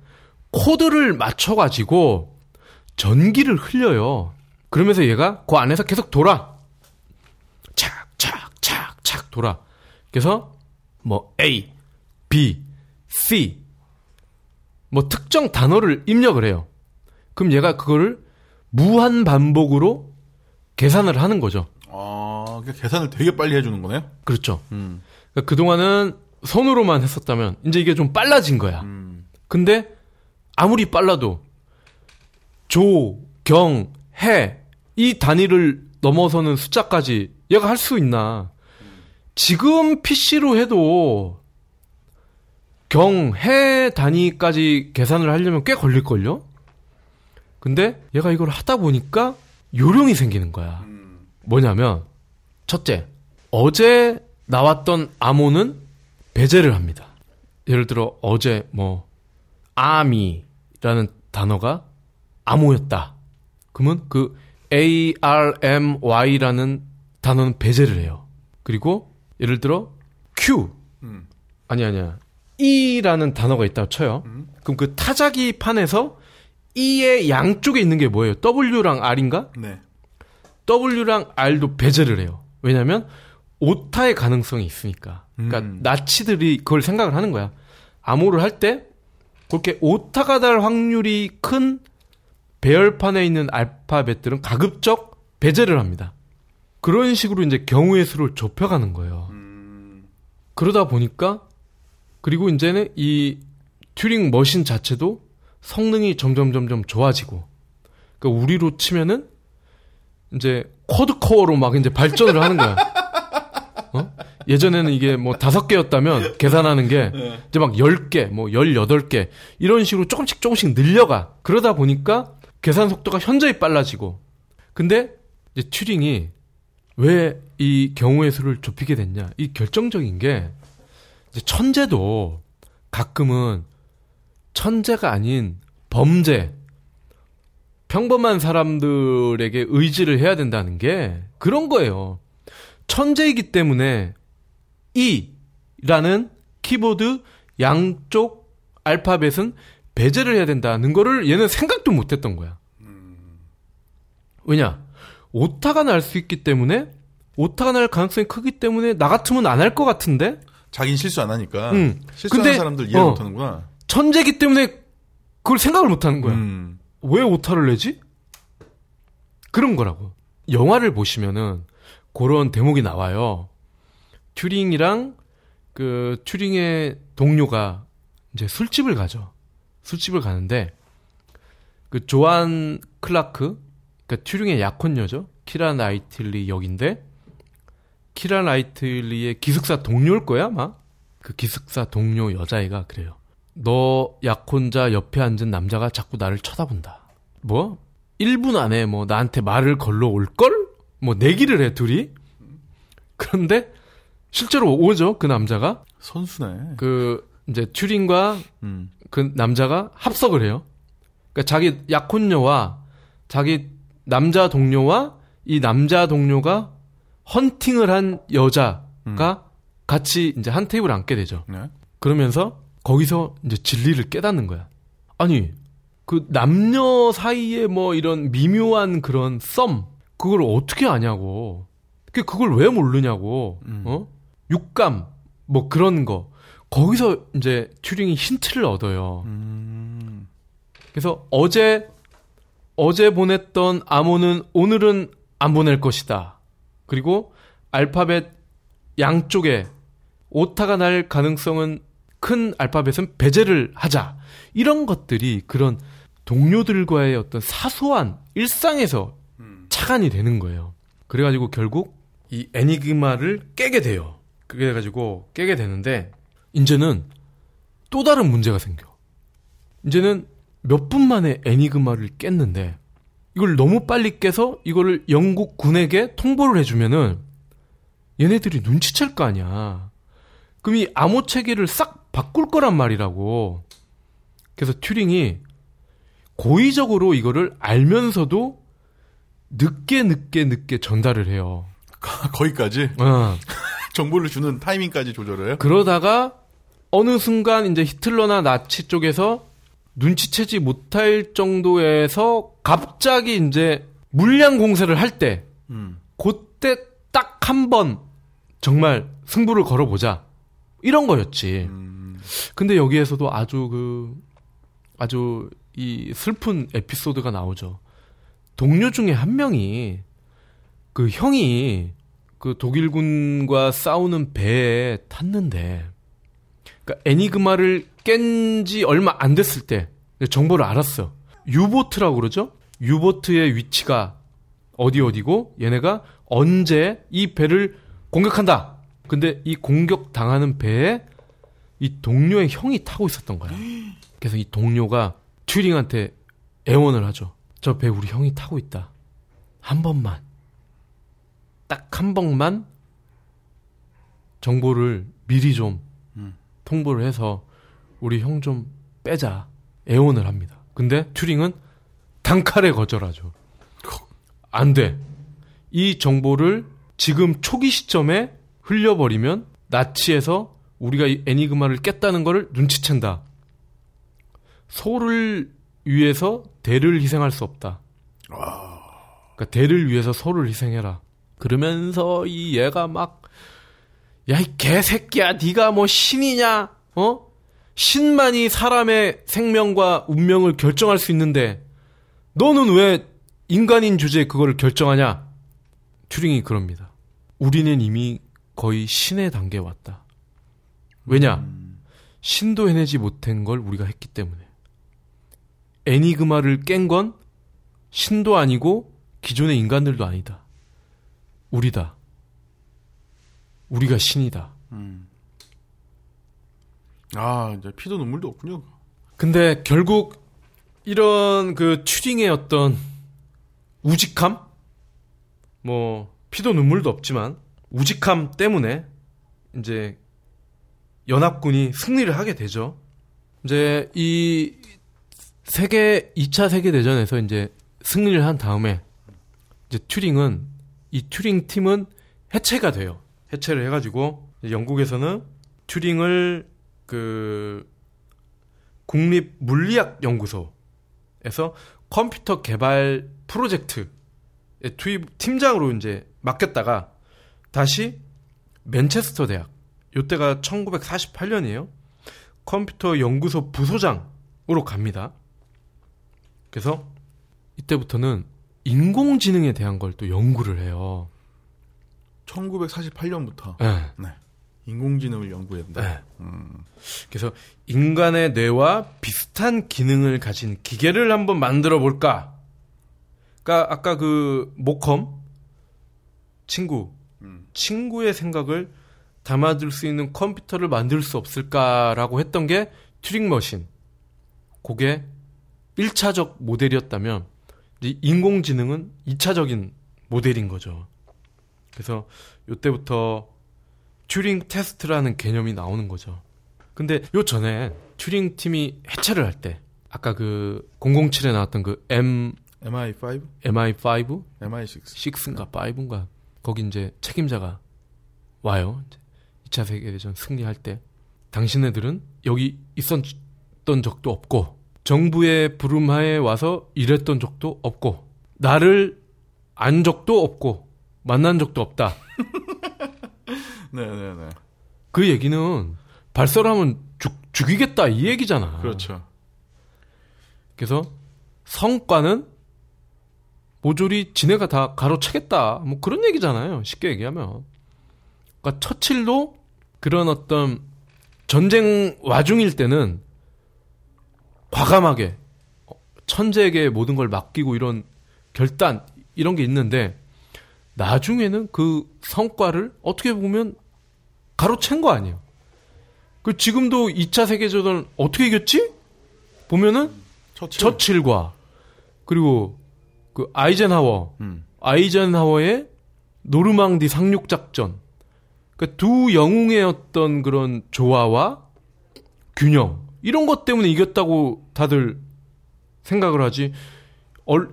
코드를 맞춰가지고 전기를 흘려요. 그러면서 얘가 그 안에서 계속 돌아. 착, 착, 착, 착 돌아. 그래서 뭐 A, B, C 뭐 특정 단어를 입력을 해요. 그럼 얘가 그거를 무한 반복으로 계산을 하는 거죠.
아, 그러니까 계산을 되게 빨리 해주는 거네요.
그렇죠.
음.
그러니까 그동안은 손으로만 했었다면 이제 이게 좀 빨라진 거야.
음.
근데 아무리 빨라도 조, 경, 해 이 단위를 넘어서는 숫자까지 얘가 할 수 있나? 지금 PC로 해도 경 해 단위까지 계산을 하려면 꽤 걸릴걸요? 근데 얘가 이걸 하다 보니까 요령이 생기는 거야. 뭐냐면, 첫째, 어제 나왔던 암호는 배제를 합니다. 예를 들어, 어제 뭐, 아미라는 단어가 암호였다. 그러면 그 ARMY라는 단어는 배제를 해요. 그리고 예를 들어 Q
음.
아니 아니야 E라는 단어가 있다고 쳐요. 그럼 그 타자기 판에서 E의 양쪽에 있는 게 뭐예요? W랑 R인가?
네.
W랑 R도 배제를 해요. 왜냐하면 오타의 가능성이 있으니까. 그러니까
음.
나치들이 그걸 생각을 하는 거야. 암호를 할 때 그렇게 오타가 날 확률이 큰 배열판에 있는 알파벳들은 가급적 배제를 합니다. 그런 식으로 이제 경우의 수를 좁혀가는 거예요. 그러다 보니까 그리고 이제는 이 튜링 머신 자체도 성능이 점점 점점 좋아지고 그러니까 우리로 치면은 이제 쿼드 코어로 막 이제 발전을 하는 거야. 어? 예전에는 이게 뭐 다섯 개였다면 계산하는 게 이제 막 열 개, 뭐 열여덟 개 이런 식으로 조금씩 조금씩 늘려가. 그러다 보니까 계산 속도가 현저히 빨라지고. 근데 이제 튜링이 왜 이 경우의 수를 좁히게 됐냐? 이 결정적인 게 이제 천재도 가끔은 천재가 아닌 범죄, 평범한 사람들에게 의지를 해야 된다는 게 그런 거예요. 천재이기 때문에 E라는 키보드 양쪽 알파벳은 배제를 해야 된다는 거를 얘는 생각도 못 했던 거야. 왜냐? 오타가 날 수 있기 때문에 오타가 날 가능성이 크기 때문에 나 같으면 안 할 것 같은데
자긴 실수 안 하니까
음.
실수하는
근데,
사람들 이해
어.
못 하는구나.
천재기 때문에 그걸 생각을 못 하는 거야.
음.
왜 오타를 내지? 그런 거라고. 영화를 보시면은 그런 대목이 나와요. 튜링이랑 그 튜링의 동료가 이제 술집을 가죠. 술집을 가는데 그 조안 클라크, 그러니까 튜링의 약혼녀죠. 키라 나이틀리 역인데 키라 나이틀리의 기숙사 동료일 거야, 아마. 그 기숙사 동료 여자애가 그래요. 너 약혼자 옆에 앉은 남자가 자꾸 나를 쳐다본다. 뭐? 1분 안에 뭐 나한테 말을 걸러 올걸? 뭐 내기를 해, 둘이? 그런데 실제로 오죠, 그 남자가.
선수네.
그, 이제 튜링과
음.
그 남자가 합석을 해요. 그러니까 자기 약혼녀와 자기 남자 동료와 이 남자 동료가 헌팅을 한 여자가 같이 이제 한 테이블 앉게 되죠.
네.
그러면서 거기서 이제 진리를 깨닫는 거야. 아니, 그 남녀 사이에 뭐 이런 미묘한 그런 썸, 그걸 어떻게 아냐고. 그 그걸 왜 모르냐고. 어? 육감, 뭐 그런 거. 거기서 이제 튜링이 힌트를 얻어요.
음.
그래서 어제, 어제 보냈던 암호는 오늘은 안 보낼 것이다. 그리고 알파벳 양쪽에 오타가 날 가능성은 큰 알파벳은 배제를 하자. 이런 것들이 그런 동료들과의 어떤 사소한 일상에서 착안이 되는 거예요. 그래가지고 결국 이 애니그마를 깨게 돼요. 그래가지고 깨게 되는데 이제는 또 다른 문제가 생겨. 이제는 몇 분 만에 애니그마를 깼는데 이걸 너무 빨리 깨서 이거를 영국 군에게 통보를 해주면은 얘네들이 눈치챌 거 아니야. 그럼 이 암호 체계를 싹 바꿀 거란 말이라고. 그래서 튜링이 고의적으로 이거를 알면서도 늦게 늦게 늦게 전달을 해요.
거기까지
어.
정보를 주는 타이밍까지 조절을 해요.
그러다가 어느 순간 이제 히틀러나 나치 쪽에서 눈치채지 못할 정도에서 갑자기 이제 물량 공세를 할 때,
음.
그때 딱 한 번 정말 승부를 걸어보자. 이런 거였지.
음.
근데 여기에서도 아주 그, 아주 이 슬픈 에피소드가 나오죠. 동료 중에 한 명이 그 형이 그 독일군과 싸우는 배에 탔는데, 그러니까 애니그마를 깬 지 얼마 안 됐을 때 정보를 알았어. 유보트라고 그러죠? 유보트의 위치가 어디 어디고 얘네가 언제 이 배를 공격한다. 근데 이 공격 당하는 배에 이 동료의 형이 타고 있었던 거야. 그래서 이 동료가 튜링한테 애원을 하죠. 저 배 우리 형이 타고 있다. 한 번만. 딱 한 번만 정보를 미리 좀 통보를 해서 우리 형 좀 빼자. 애원을 합니다. 근데 튜링은 단칼에 거절하죠. 안 돼. 이 정보를 지금 초기 시점에 흘려버리면 나치에서 우리가 이 애니그마를 깼다는 거를 눈치챈다. 소를 위해서 대를 희생할 수 없다. 그러니까 대를 위해서 소를 희생해라. 그러면서 이 얘가 막 야 이 개새끼야 네가 뭐 신이냐? 어? 신만이 사람의 생명과 운명을 결정할 수 있는데 너는 왜 인간인 주제에 그거를 결정하냐? 튜링이 그럽니다. 우리는 이미 거의 신의 단계에 왔다. 왜냐? 신도 해내지 못한 걸 우리가 했기 때문에. 애니그마를 깬 건 신도 아니고 기존의 인간들도 아니다. 우리다. 우리가 신이다.
아, 이제 피도 눈물도 없군요.
근데 결국 이런 그 튜링의 어떤 우직함? 뭐, 피도 눈물도 없지만, 우직함 때문에, 이제, 연합군이 승리를 하게 되죠. 이제, 이, 세계, 2차 세계 대전에서 이제 승리를 한 다음에, 이제 튜링은, 이 튜링 팀은 해체가 돼요. 해체를 해가지고, 영국에서는 튜링을 그, 국립 물리학 연구소에서 컴퓨터 개발 프로젝트에 투입 팀장으로 이제 맡겼다가 다시 맨체스터 대학 요때가 1948년이에요. 컴퓨터 연구소 부소장으로 갑니다. 그래서 이때부터는 인공지능에 대한 걸 또 연구를 해요.
1948년부터
네.
네. 인공지능을 연구했다.
네.
음.
그래서 인간의 뇌와 비슷한 기능을 가진 기계를 한번 만들어 볼까? 그러니까 아까 그 모컴 친구 친구의 생각을 담아둘 수 있는 컴퓨터를 만들 수 없을까라고 했던 게 튜링 머신. 그게 1차적 모델이었다면 인공지능은 2차적인 모델인 거죠. 그래서 요때부터 튜링 테스트라는 개념이 나오는 거죠. 근데 요 전에 튜링 팀이 해체를 할 때 아까 그 007에 나왔던 그 M
MI5,
MI5
MI6.
6인가 5인가 거기 이제 책임자가 와요. 이제 2차 세계대전 승리할 때 당신네들은 여기 있었던 적도 없고 정부의 부름하에 와서 일했던 적도 없고 나를 안 적도 없고 만난 적도 없다.
네네네.
그 얘기는 발설하면 죽, 죽이겠다 이 얘기잖아.
그렇죠.
그래서 성과는 모조리 지네가 다 가로채겠다. 뭐 그런 얘기잖아요. 쉽게 얘기하면. 그러니까 처칠도 그런 어떤 전쟁 와중일 때는 과감하게 천재에게 모든 걸 맡기고 이런 결단 이런 게 있는데 나중에는 그 성과를 어떻게 보면 가로챈 거 아니에요. 그 지금도 2차 세계대전 어떻게 이겼지? 보면은
처칠.
처칠과 그리고 그 아이젠하워
음.
아이젠하워의 노르망디 상륙 작전 그러니까 두 영웅의 어떤 그런 조화와 균형 이런 것 때문에 이겼다고 다들 생각을 하지 얼-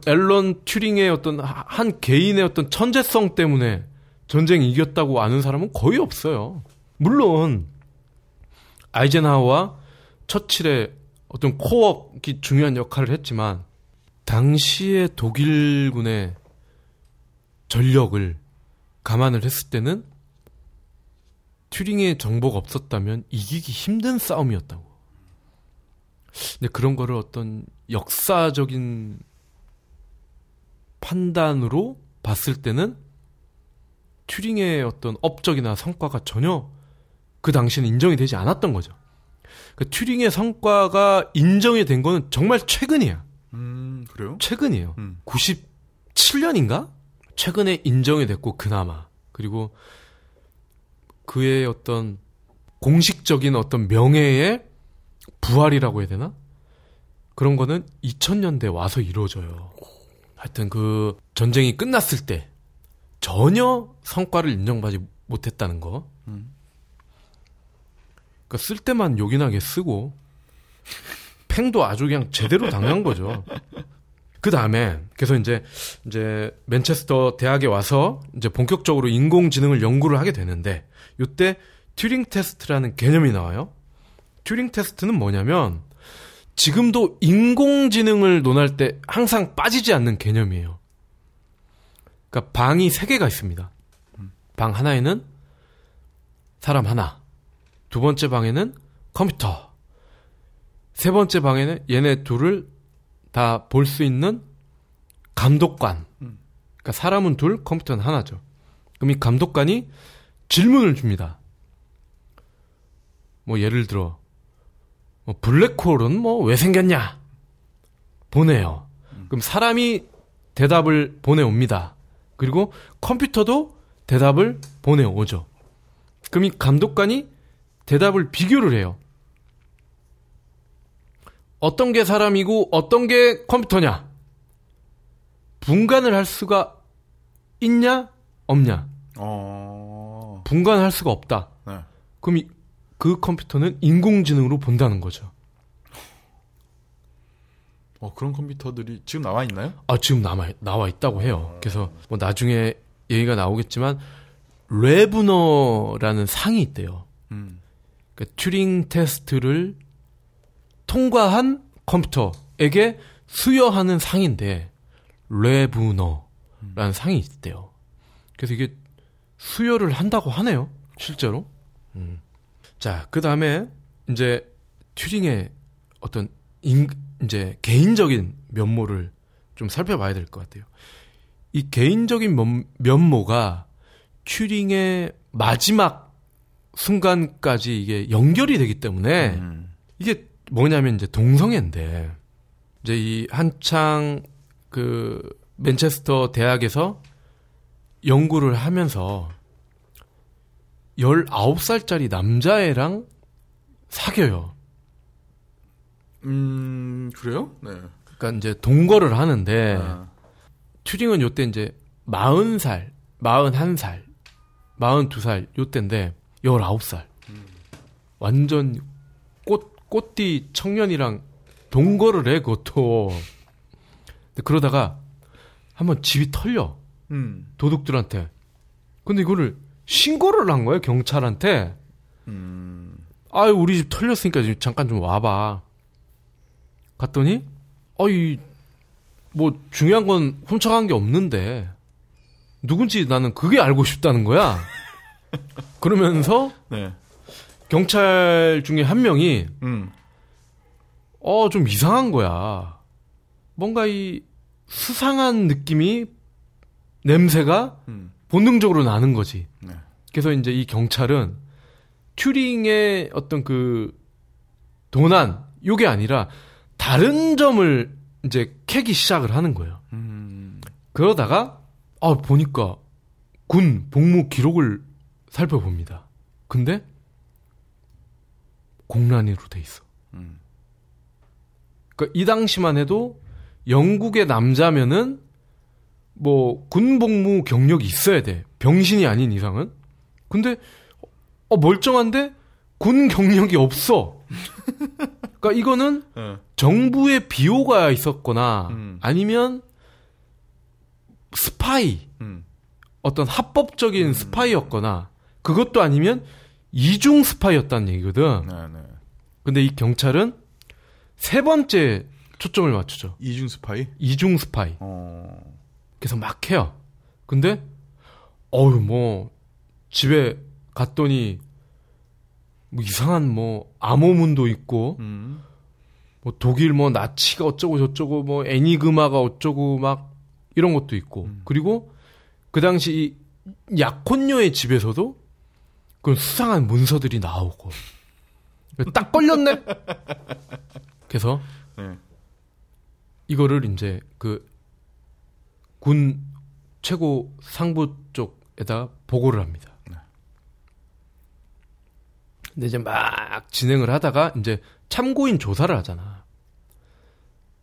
앨런 튜링의 어떤 하- 한 개인의 어떤 천재성 때문에 전쟁 이겼다고 아는 사람은 거의 없어요. 물론 아이젠하워와 처칠의 어떤 코어기 중요한 역할을 했지만 당시의 독일군의 전력을 감안을 했을 때는 튜링의 정보가 없었다면 이기기 힘든 싸움이었다고. 근데 그런 거를 어떤 역사적인 판단으로 봤을 때는 튜링의 어떤 업적이나 성과가 전혀 그 당시에는 인정이 되지 않았던 거죠. 그 튜링의 성과가 인정이 된 거는 정말 최근이야.
음, 그래요?
최근이에요.
음.
97년인가? 최근에 인정이 됐고 그나마 그리고 그의 어떤 공식적인 어떤 명예의 부활이라고 해야 되나? 그런 거는 2000년대 와서 이루어져요. 하여튼 그 전쟁이 끝났을 때 전혀 성과를 인정받지 못했다는 거. 그러니까 쓸 때만 요긴하게 쓰고 팽도 아주 그냥 제대로 당한 거죠. 그 다음에 그래서 이제 이제 맨체스터 대학에 와서 이제 본격적으로 인공지능을 연구를 하게 되는데 이때 튜링 테스트라는 개념이 나와요. 튜링 테스트는 뭐냐면 지금도 인공지능을 논할 때 항상 빠지지 않는 개념이에요. 그러니까 방이 세 개가 있습니다. 방 하나에는 사람 하나, 두 번째 방에는 컴퓨터, 세 번째 방에는 얘네 둘을 다 볼 수 있는 감독관. 그러니까 사람은 둘, 컴퓨터는 하나죠. 그럼 이 감독관이 질문을 줍니다. 뭐 예를 들어 뭐 블랙홀은 뭐 왜 생겼냐? 보내요. 그럼 사람이 대답을 보내옵니다. 그리고 컴퓨터도 대답을 보내오죠. 그럼 이 감독관이 대답을 비교를 해요. 어떤 게 사람이고 어떤 게 컴퓨터냐? 분간을 할 수가 있냐? 없냐?
어.
분간할 수가 없다.
네.
그럼 이, 그 컴퓨터는 인공지능으로 본다는 거죠.
어, 그런 컴퓨터들이 지금 나와 있나요?
아, 지금 남아, 나와 있다고 해요. 그래서 뭐 나중에 얘기가 나오겠지만, 레브너라는 상이 있대요.
음.
그러니까 튜링 테스트를 통과한 컴퓨터에게 수여하는 상인데, 레브너라는 상이 있대요. 그래서 이게 수여를 한다고 하네요. 실제로. 음. 자, 그 다음에 이제 튜링의 어떤 인, 이제 개인적인 면모를 좀 살펴봐야 될 것 같아요. 이 개인적인 면, 면모가 튜링의 마지막 순간까지 이게 연결이 되기 때문에
음.
이게 뭐냐면 이제 동성애인데 이제 이 한창 그 맨체스터 대학에서 연구를 하면서 19살짜리 남자애랑 사겨요.
음, 그래요? 네.
그러니까 이제 동거를 하는데
아,
튜링은 요때 이제 40살, 41살, 42살 요때인데 19살. 완전 꽃 꽃띠 청년이랑 동거를 해 그것도. 근데 그러다가 한번 집이 털려.
음.
도둑들한테. 근데 이거를 신고를 한 거예요, 경찰한테.
음.
아유, 우리 집 털렸으니까 지금 잠깐 좀 와봐. 갔더니, 어이, 뭐, 중요한 건 훔쳐간 게 없는데, 누군지 나는 그게 알고 싶다는 거야. 그러면서,
네.
경찰 중에 한 명이,
음.
어, 좀 이상한 거야. 뭔가 이 수상한 느낌이, 냄새가
음.
본능적으로 나는 거지.
네.
그래서 이제 이 경찰은 튜링의 어떤 그 도난 요게 아니라 다른 점을 이제 캐기 시작을 하는 거예요.
음.
그러다가 아 보니까 군 복무 기록을 살펴봅니다. 근데 공란위로 돼 있어.
음.
그러니까 이 당시만 해도 영국의 남자면은 뭐 군복무 경력이 있어야 돼. 병신이 아닌 이상은. 근데 어 멀쩡한데 군 경력이 없어. 그러니까 이거는
네.
정부의 비호가 있었거나
음.
아니면 스파이
음.
어떤 합법적인 스파이였거나 그것도 아니면 이중 스파이였다는 얘기거든.
네, 네.
근데 이 경찰은 세 번째 초점을 맞추죠.
이중 스파이?
이중 스파이.
어.
그래서 막 해요. 근데 어유 뭐 집에 갔더니 뭐 이상한 뭐 암호문도 있고
음.
뭐 독일 뭐 나치가 어쩌고 저쩌고 뭐 애니그마가 어쩌고 막 이런 것도 있고 그리고 그 당시 이 약혼녀의 집에서도 그런 수상한 문서들이 나오고 딱 걸렸네. 그래서
네.
이거를 이제 그 군 최고 상부 쪽에다 보고를 합니다. 근데 이제 막 진행을 하다가 이제 참고인 조사를 하잖아.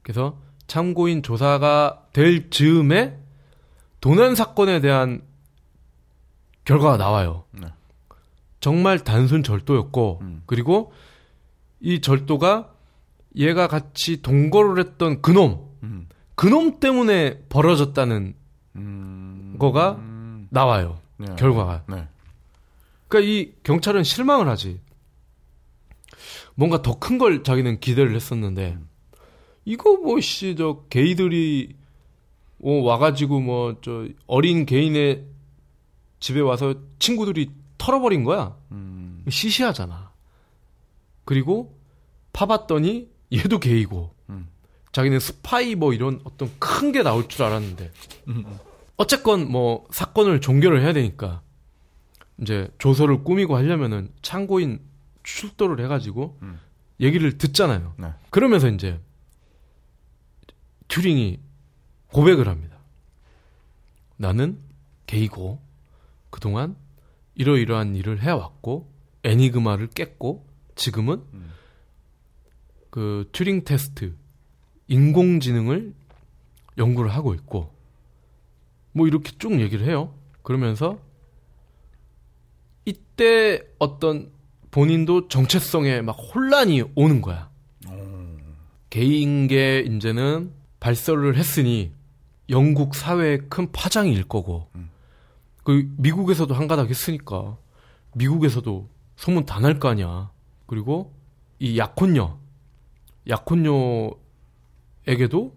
그래서 참고인 조사가 될 즈음에 도난 사건에 대한 결과가 나와요.
네.
정말 단순 절도였고
음.
그리고 이 절도가 얘가 같이 동거를 했던 그놈
음.
그놈 때문에 벌어졌다는
음.
거가
음.
나와요.
네.
결과가.
네.
그러니까 이 경찰은 실망을 하지. 뭔가 더 큰 걸 자기는 기대를 했었는데 이거 뭐씨 저 게이들이 어, 와가지고 뭐 저 어린 개인의 집에 와서 친구들이 털어버린 거야.
음.
시시하잖아. 그리고 파봤더니 얘도 게이고
음.
자기는 스파이 뭐 이런 어떤 큰 게 나올 줄 알았는데
음.
어쨌건 뭐 사건을 종결을 해야 되니까 이제 조서를 꾸미고 하려면은 참고인 출도를 해가지고
음.
얘기를 듣잖아요.
네.
그러면서 이제 튜링이 고백을 합니다. 나는 게이고 그동안 이러이러한 일을 해왔고 애니그마를 깼고 지금은
음.
그 튜링 테스트 인공지능을 연구를 하고 있고 뭐 이렇게 쭉 얘기를 해요. 그러면서 이때 어떤 본인도 정체성에 막 혼란이 오는 거야. 개인계 이제는 발설을 했으니 영국 사회에 큰 파장이 일 거고 그 미국에서도 한가닥 했으니까 미국에서도 소문 다 날 거 아니야. 그리고 이 약혼녀 약혼녀 에게도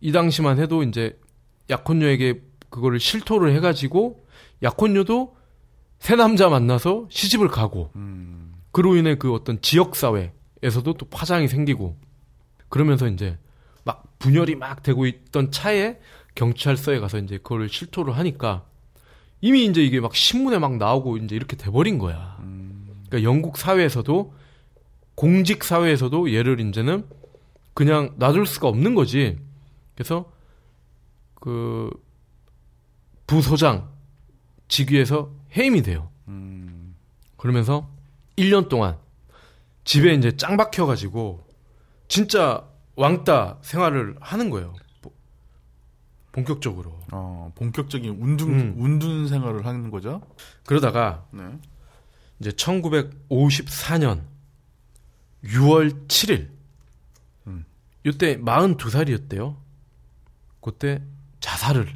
이 당시만 해도 이제 약혼녀에게 그거를 실토를 해가지고 약혼녀도 새 남자 만나서 시집을 가고
음.
그로 인해 그 어떤 지역 사회에서도 또 파장이 생기고 그러면서 이제 막 분열이 막 되고 있던 차에 경찰서에 가서 이제 그걸 실토를 하니까 이미 이제 이게 막 신문에 막 나오고 이제 이렇게 돼버린 거야. 그러니까 영국 사회에서도 공직 사회에서도 얘를 이제는 그냥 놔둘 수가 없는 거지. 그래서 그 부소장 직위에서 해임이 돼요.
음.
그러면서 1년 동안 집에 이제 짱 박혀가지고 진짜 왕따 생활을 하는 거예요. 보- 본격적으로.
어, 본격적인 운둔
음.
운둔 생활을 하는 거죠.
그러다가
네.
이제 1954년 6월 7일.
음.
이때 42살이었대요. 그때 자살을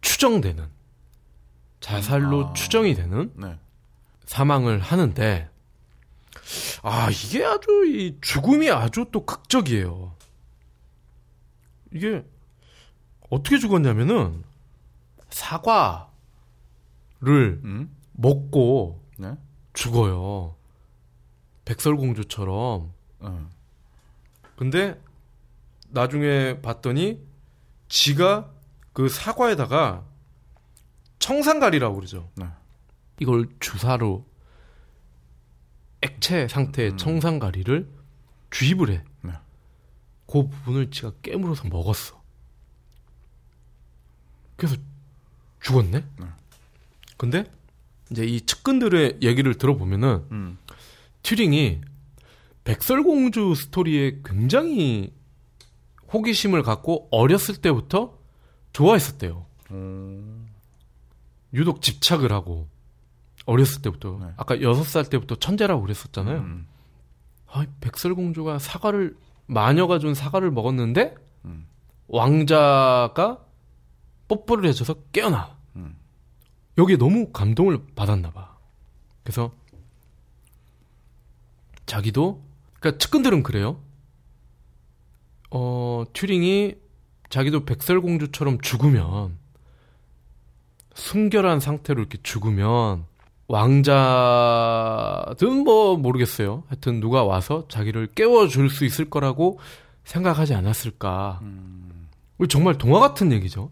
추정되는 자살로
아.
추정이 되는
네.
사망을 하는데 아 이게 아주 이 죽음이 아주 또 극적이에요. 이게 어떻게 죽었냐면은 사과를
음.
먹고
네.
죽어요. 백설공주처럼.
어.
근데 나중에 봤더니 지가 그 사과에다가 청산가리라고 그러죠.
네.
이걸 주사로 액체 상태의 청산가리를 주입을 해.
네.
그 부분을 지가 깨물어서 먹었어. 그래서 죽었네.
네.
근데 이제 이 측근들의 얘기를 들어보면은
음.
튜링이 백설공주 스토리에 굉장히 호기심을 갖고 어렸을 때부터 좋아했었대요.
음.
유독 집착을 하고 어렸을 때부터
네.
아까 여섯 살 때부터 천재라고 그랬었잖아요.
음.
아, 백설공주가 사과를 마녀가 준 사과를 먹었는데
음.
왕자가 뽀뽀를 해줘서 깨어나.
음.
여기에 너무 감동을 받았나 봐. 그래서 자기도 그러니까 측근들은 그래요. 어, 튜링이 자기도 백설공주처럼 죽으면 순결한 상태로 이렇게 죽으면 왕자든 뭐 모르겠어요. 하여튼 누가 와서 자기를 깨워줄 수 있을 거라고 생각하지 않았을까. 정말 동화 같은 얘기죠.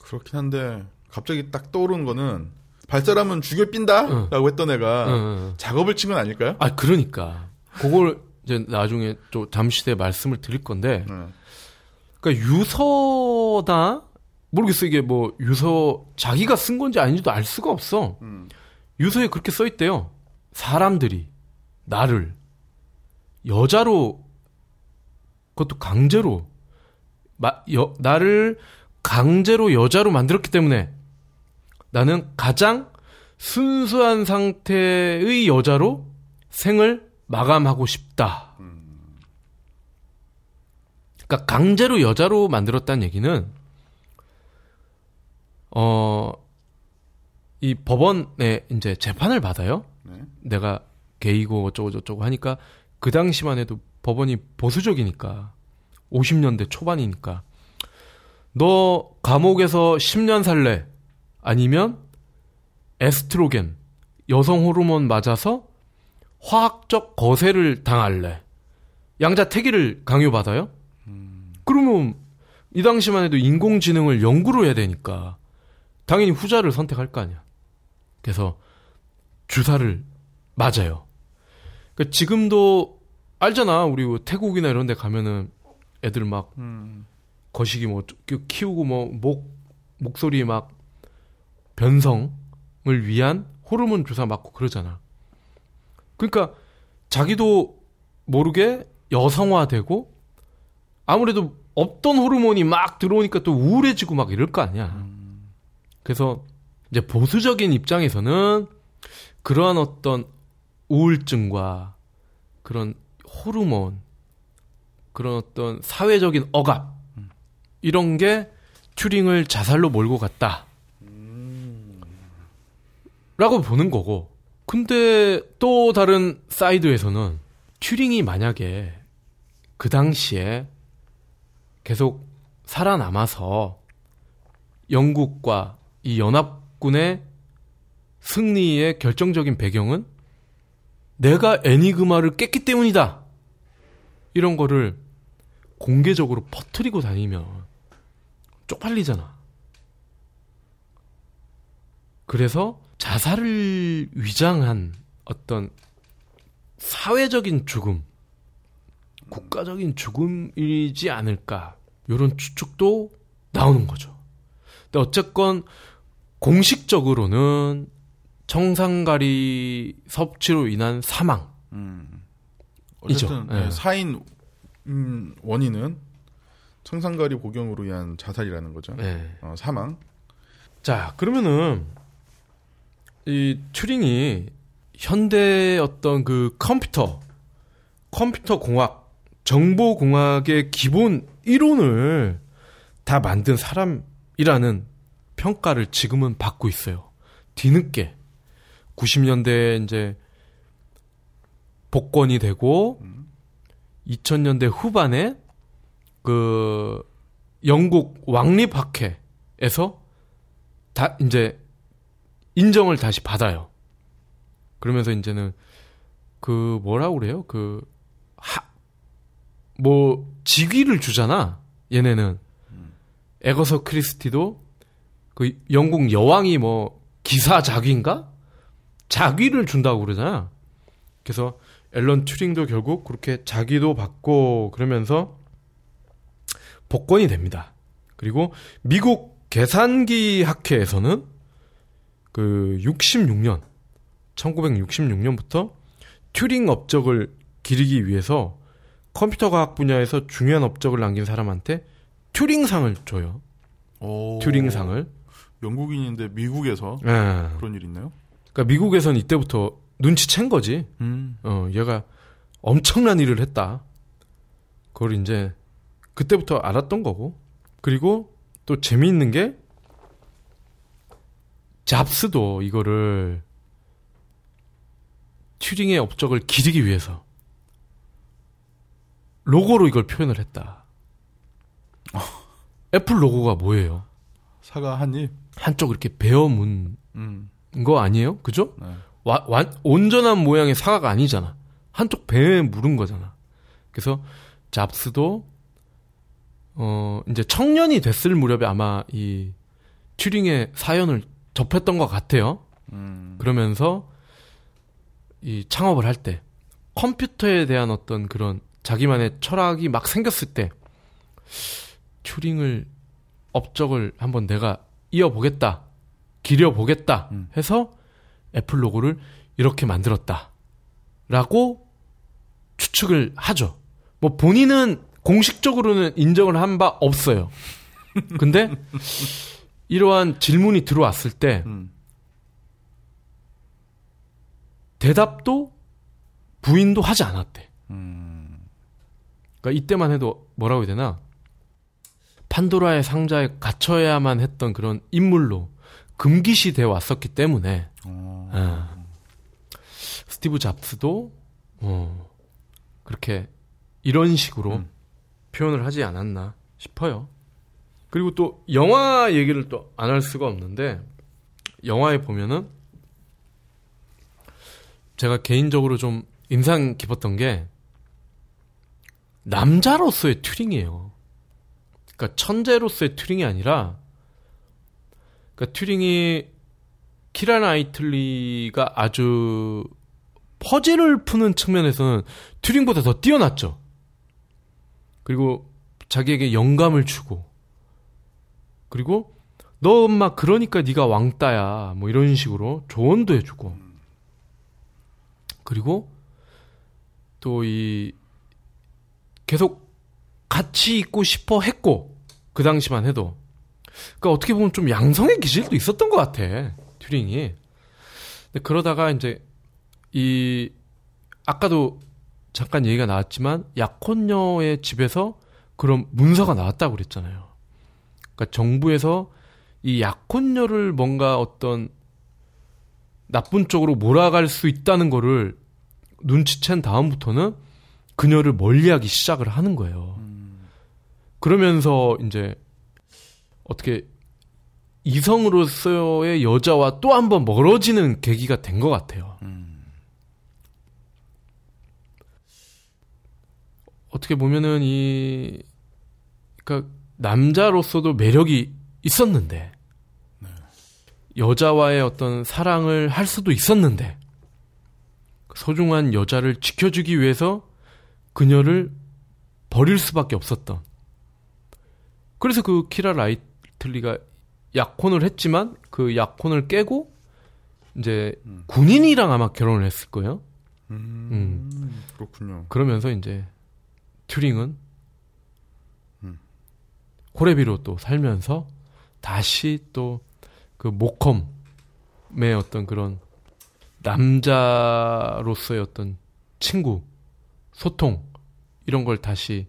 그렇긴 한데 갑자기 딱 떠오르는 거는 발사하면 죽여 삔다라고 했던 애가. 작업을 친 건 아닐까요?
아, 그러니까. 그걸 이제 나중에 또 잠시 뒤에 말씀을 드릴 건데,
네.
그러니까 유서나 모르겠어 이게 뭐 유서 자기가 쓴 건지 아닌지도 알 수가 없어.
음.
유서에 그렇게 써 있대요. 사람들이 나를 여자로 그것도 강제로 마, 여, 나를 강제로 여자로 만들었기 때문에 나는 가장 순수한 상태의 여자로 생을 마감하고 싶다. 그러니까 강제로 여자로 만들었다는 얘기는 어, 이 법원에 이제 재판을 받아요.
네.
내가 게이고 어쩌고 저쩌고 하니까 그 당시만 해도 법원이 보수적이니까 50년대 초반이니까 너 감옥에서 10년 살래 아니면 에스트로겐 여성 호르몬 맞아서 화학적 거세를 당할래 양자택일을 강요받아요? 그러면 이 당시만 해도 인공지능을 연구로 해야 되니까 당연히 후자를 선택할 거 아니야. 그래서 주사를 맞아요. 그 지금도 알잖아. 우리 뭐 태국이나 이런 데 가면은 애들 막
음.
거시기 뭐 키우고 뭐 목 목소리 막 변성을 위한 호르몬 주사 맞고 그러잖아. 그러니까 자기도 모르게 여성화되고 아무래도 없던 호르몬이 막 들어오니까 또 우울해지고 막 이럴 거 아니야. 그래서 이제 보수적인 입장에서는 그러한 어떤 우울증과 그런 호르몬, 그런 어떤 사회적인 억압, 이런 게 튜링을 자살로 몰고 갔다. 라고 보는 거고. 근데 또 다른 사이드에서는 튜링이 만약에 그 당시에 계속 살아남아서 영국과 이 연합군의 승리의 결정적인 배경은 내가 애니그마를 깼기 때문이다. 이런 거를 공개적으로 퍼뜨리고 다니면 쪽팔리잖아. 그래서 자살을 위장한 어떤 사회적인 죽음, 국가적인 죽음이지 않을까. 이런 추측도 나오는 거죠. 근데 어쨌건 공식적으로는 청산가리 섭취로 인한 사망.
음. 어쨌든
예.
네, 사인 음, 원인은 청산가리 복용으로 인한 자살이라는 거죠.
네.
어, 사망.
자, 그러면은 이 튜링이 현대 어떤 그 컴퓨터, 컴퓨터 공학, 정보 공학의 기본 이론을 다 만든 사람이라는 평가를 지금은 받고 있어요. 뒤늦게 90년대에 이제 복권이 되고 2000년대 후반에 그 영국 왕립학회에서 다 이제 인정을 다시 받아요. 그러면서 이제는 그 뭐라고 그래요? 그 하, 뭐 직위를 주잖아. 얘네는 에거서 크리스티도 그 영국 여왕이 뭐 기사 자귀인가? 자귀를 준다고 그러잖아. 그래서 앨런 튜링도 결국 그렇게 자기도 받고 그러면서 복권이 됩니다. 그리고 미국 계산기 학회에서는 그 66년 1966년부터 튜링 업적을 기리기 위해서 컴퓨터 과학 분야에서 중요한 업적을 남긴 사람한테 튜링상을 줘요.
오.
튜링상을.
영국인인데 미국에서
예.
그런 일이 있나요?
그러니까 미국에선 이때부터 눈치챈 거지.
음.
어, 얘가 엄청난 일을 했다. 그걸 이제 그때부터 알았던 거고. 그리고 또 재미있는 게 잡스도 이거를 튜링의 업적을 기리기 위해서 로고로 이걸 표현을 했다. 애플 로고가 뭐예요?
사과 한 입.
한쪽 이렇게 베어 문
음.
거 아니에요? 그죠?
네.
와, 완, 온전한 모양의 사과가 아니잖아. 한쪽 배에 물은 거잖아. 그래서 잡스도 어 이제 청년이 됐을 무렵에 아마 이 튜링의 사연을 접했던 것 같아요.
음.
그러면서 이 창업을 할 때 컴퓨터에 대한 어떤 그런 자기만의 철학이 막 생겼을 때 튜링을 업적을 한번 내가 이어보겠다, 기려보겠다
음.
해서 애플 로고를 이렇게 만들었다. 라고 추측을 하죠. 뭐 본인은 공식적으로는 인정을 한 바 없어요. 근데 이러한 질문이 들어왔을 때
음.
대답도 부인도 하지 않았대.
음.
그러니까 이때만 해도 뭐라고 해야 되나? 판도라의 상자에 갇혀야만 했던 그런 인물로 금기시 되어 왔었기 때문에
어.
예. 스티브 잡스도 어, 그렇게 이런 식으로
음.
표현을 하지 않았나 싶어요. 그리고 또 영화 얘기를 또 안 할 수가 없는데 영화에 보면은 제가 개인적으로 좀 인상 깊었던 게 남자로서의 튜링이에요. 그러니까 천재로서의 튜링이 아니라 그러니까 튜링이 키란 아이틀리가 아주 퍼즐을 푸는 측면에서는 튜링보다 더 뛰어났죠. 그리고 자기에게 영감을 주고 그리고 너 엄마 그러니까 네가 왕따야. 뭐 이런 식으로 조언도 해주고. 그리고 또 이 계속 같이 있고 싶어 했고 그 당시만 해도. 그러니까 어떻게 보면 좀 양성의 기질도 있었던 것 같아 튜링이. 근데 그러다가 이제 이 아까도 잠깐 얘기가 나왔지만 약혼녀의 집에서 그런 문서가 나왔다고 그랬잖아요. 그러니까 정부에서 이 약혼녀를 뭔가 어떤 나쁜 쪽으로 몰아갈 수 있다는 거를 눈치챈 다음부터는 그녀를 멀리하기 시작을 하는 거예요. 그러면서 이제 어떻게 이성으로서의 여자와 또 한 번 멀어지는 계기가 된 것 같아요. 어떻게 보면은 이 그러니까 남자로서도 매력이 있었는데 여자와의 어떤 사랑을 할 수도 있었는데 소중한 여자를 지켜주기 위해서 그녀를 버릴 수밖에 없었던 그래서 그 키라 라이틀리가 약혼을 했지만 그 약혼을 깨고 이제 군인이랑 아마 결혼을 했을 거예요.
음. 그렇군요.
그러면서 이제 튜링은 호레비로 또 살면서 다시 또 그 모컴의 어떤 그런 남자로서의 어떤 친구, 소통 이런 걸 다시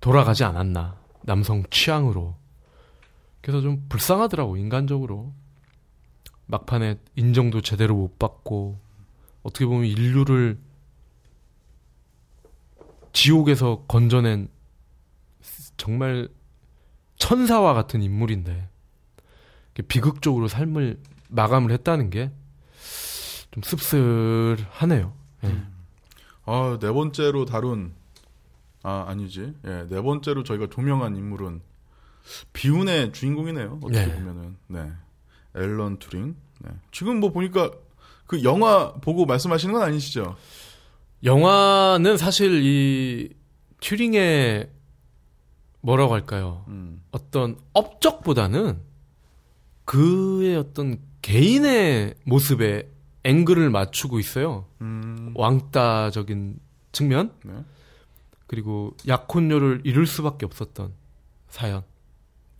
돌아가지 않았나 남성 취향으로. 그래서 좀 불쌍하더라고 인간적으로. 막판에 인정도 제대로 못 받고 어떻게 보면 인류를 지옥에서 건져낸 정말 천사와 같은 인물인데 비극적으로 삶을 마감을 했다는 게 좀 씁쓸하네요. 예.
아, 네 번째로 다룬 아, 아니지. 예, 네 번째로 저희가 조명한 인물은 비운의 주인공이네요. 어떻게
네.
보면은. 네. 앨런 투링. 네. 지금 뭐 보니까 그 영화 보고 말씀하시는 건 아니시죠?
영화는 사실 이 튜링의 뭐라고 할까요?
음.
어떤 업적보다는 그의 어떤 개인의 모습에 앵글을 맞추고 있어요.
음.
왕따적인 측면
네.
그리고 약혼녀를 잃을 수밖에 없었던 사연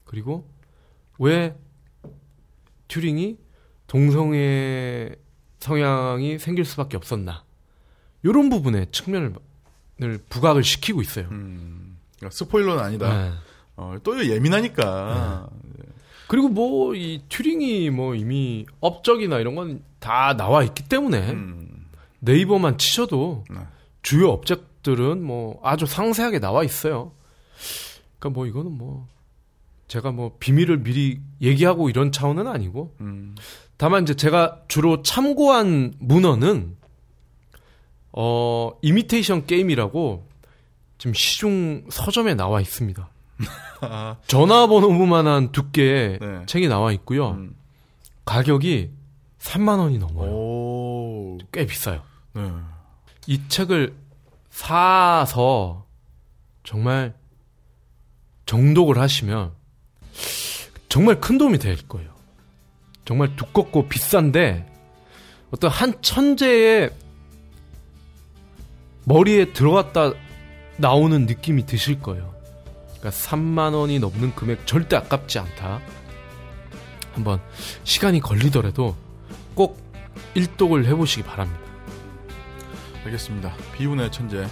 그리고 왜 튜링이 동성애 성향이 생길 수밖에 없었나 이런 부분에 측면을 늘 부각을 시키고 있어요.
음. 그러니까 스포일러는 아니다.
네.
어, 또 예민하니까.
그리고 뭐 이 튜링이 뭐 이미 업적이나 이런 건 다 나와 있기 때문에
음.
네이버만 치셔도
네.
주요 업적들은 뭐 아주 상세하게 나와 있어요. 그러니까 뭐 이거는 뭐 제가 뭐 비밀을 미리 얘기하고 이런 차원은 아니고
음.
다만 이제 제가 주로 참고한 문헌은 어 이미테이션 게임이라고 지금 시중 서점에 나와 있습니다.
아,
전화번호부만한 두께의
네.
책이 나와 있고요.
음.
가격이 3만 원이 넘어요.
오.
꽤 비싸요.
네.
이 책을 사서 정말 정독을 하시면 정말 큰 도움이 될 거예요. 정말 두껍고 비싼데 어떤 한 천재의 머리에 들어갔다 나오는 느낌이 드실 거예요. 그러니까 3만 원이 넘는 금액 절대 아깝지 않다. 한번 시간이 걸리더라도 꼭 일독을 해보시기 바랍니다.
알겠습니다. 비운의 천재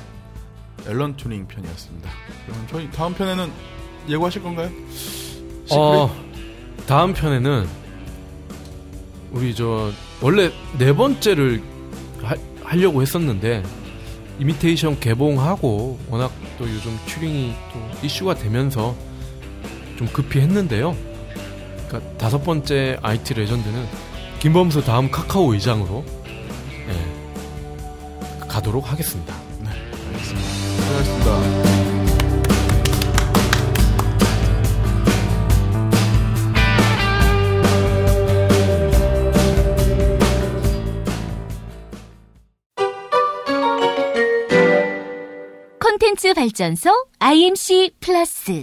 앨런 튜닝 편이었습니다. 그럼 저희 다음 편에는 예고하실 건가요?
어, 다음 편에는 우리 저 원래 네 번째를 하, 하려고 했었는데 이미테이션 개봉하고 워낙 또 요즘 튜링이 또 이슈가 되면서 좀 급히 했는데요. 그러니까 다섯 번째 IT 레전드는 김범수 다음 카카오 의장으로 예, 가도록 하겠습니다.
수고하셨습니다.
발전소 IMC 플러스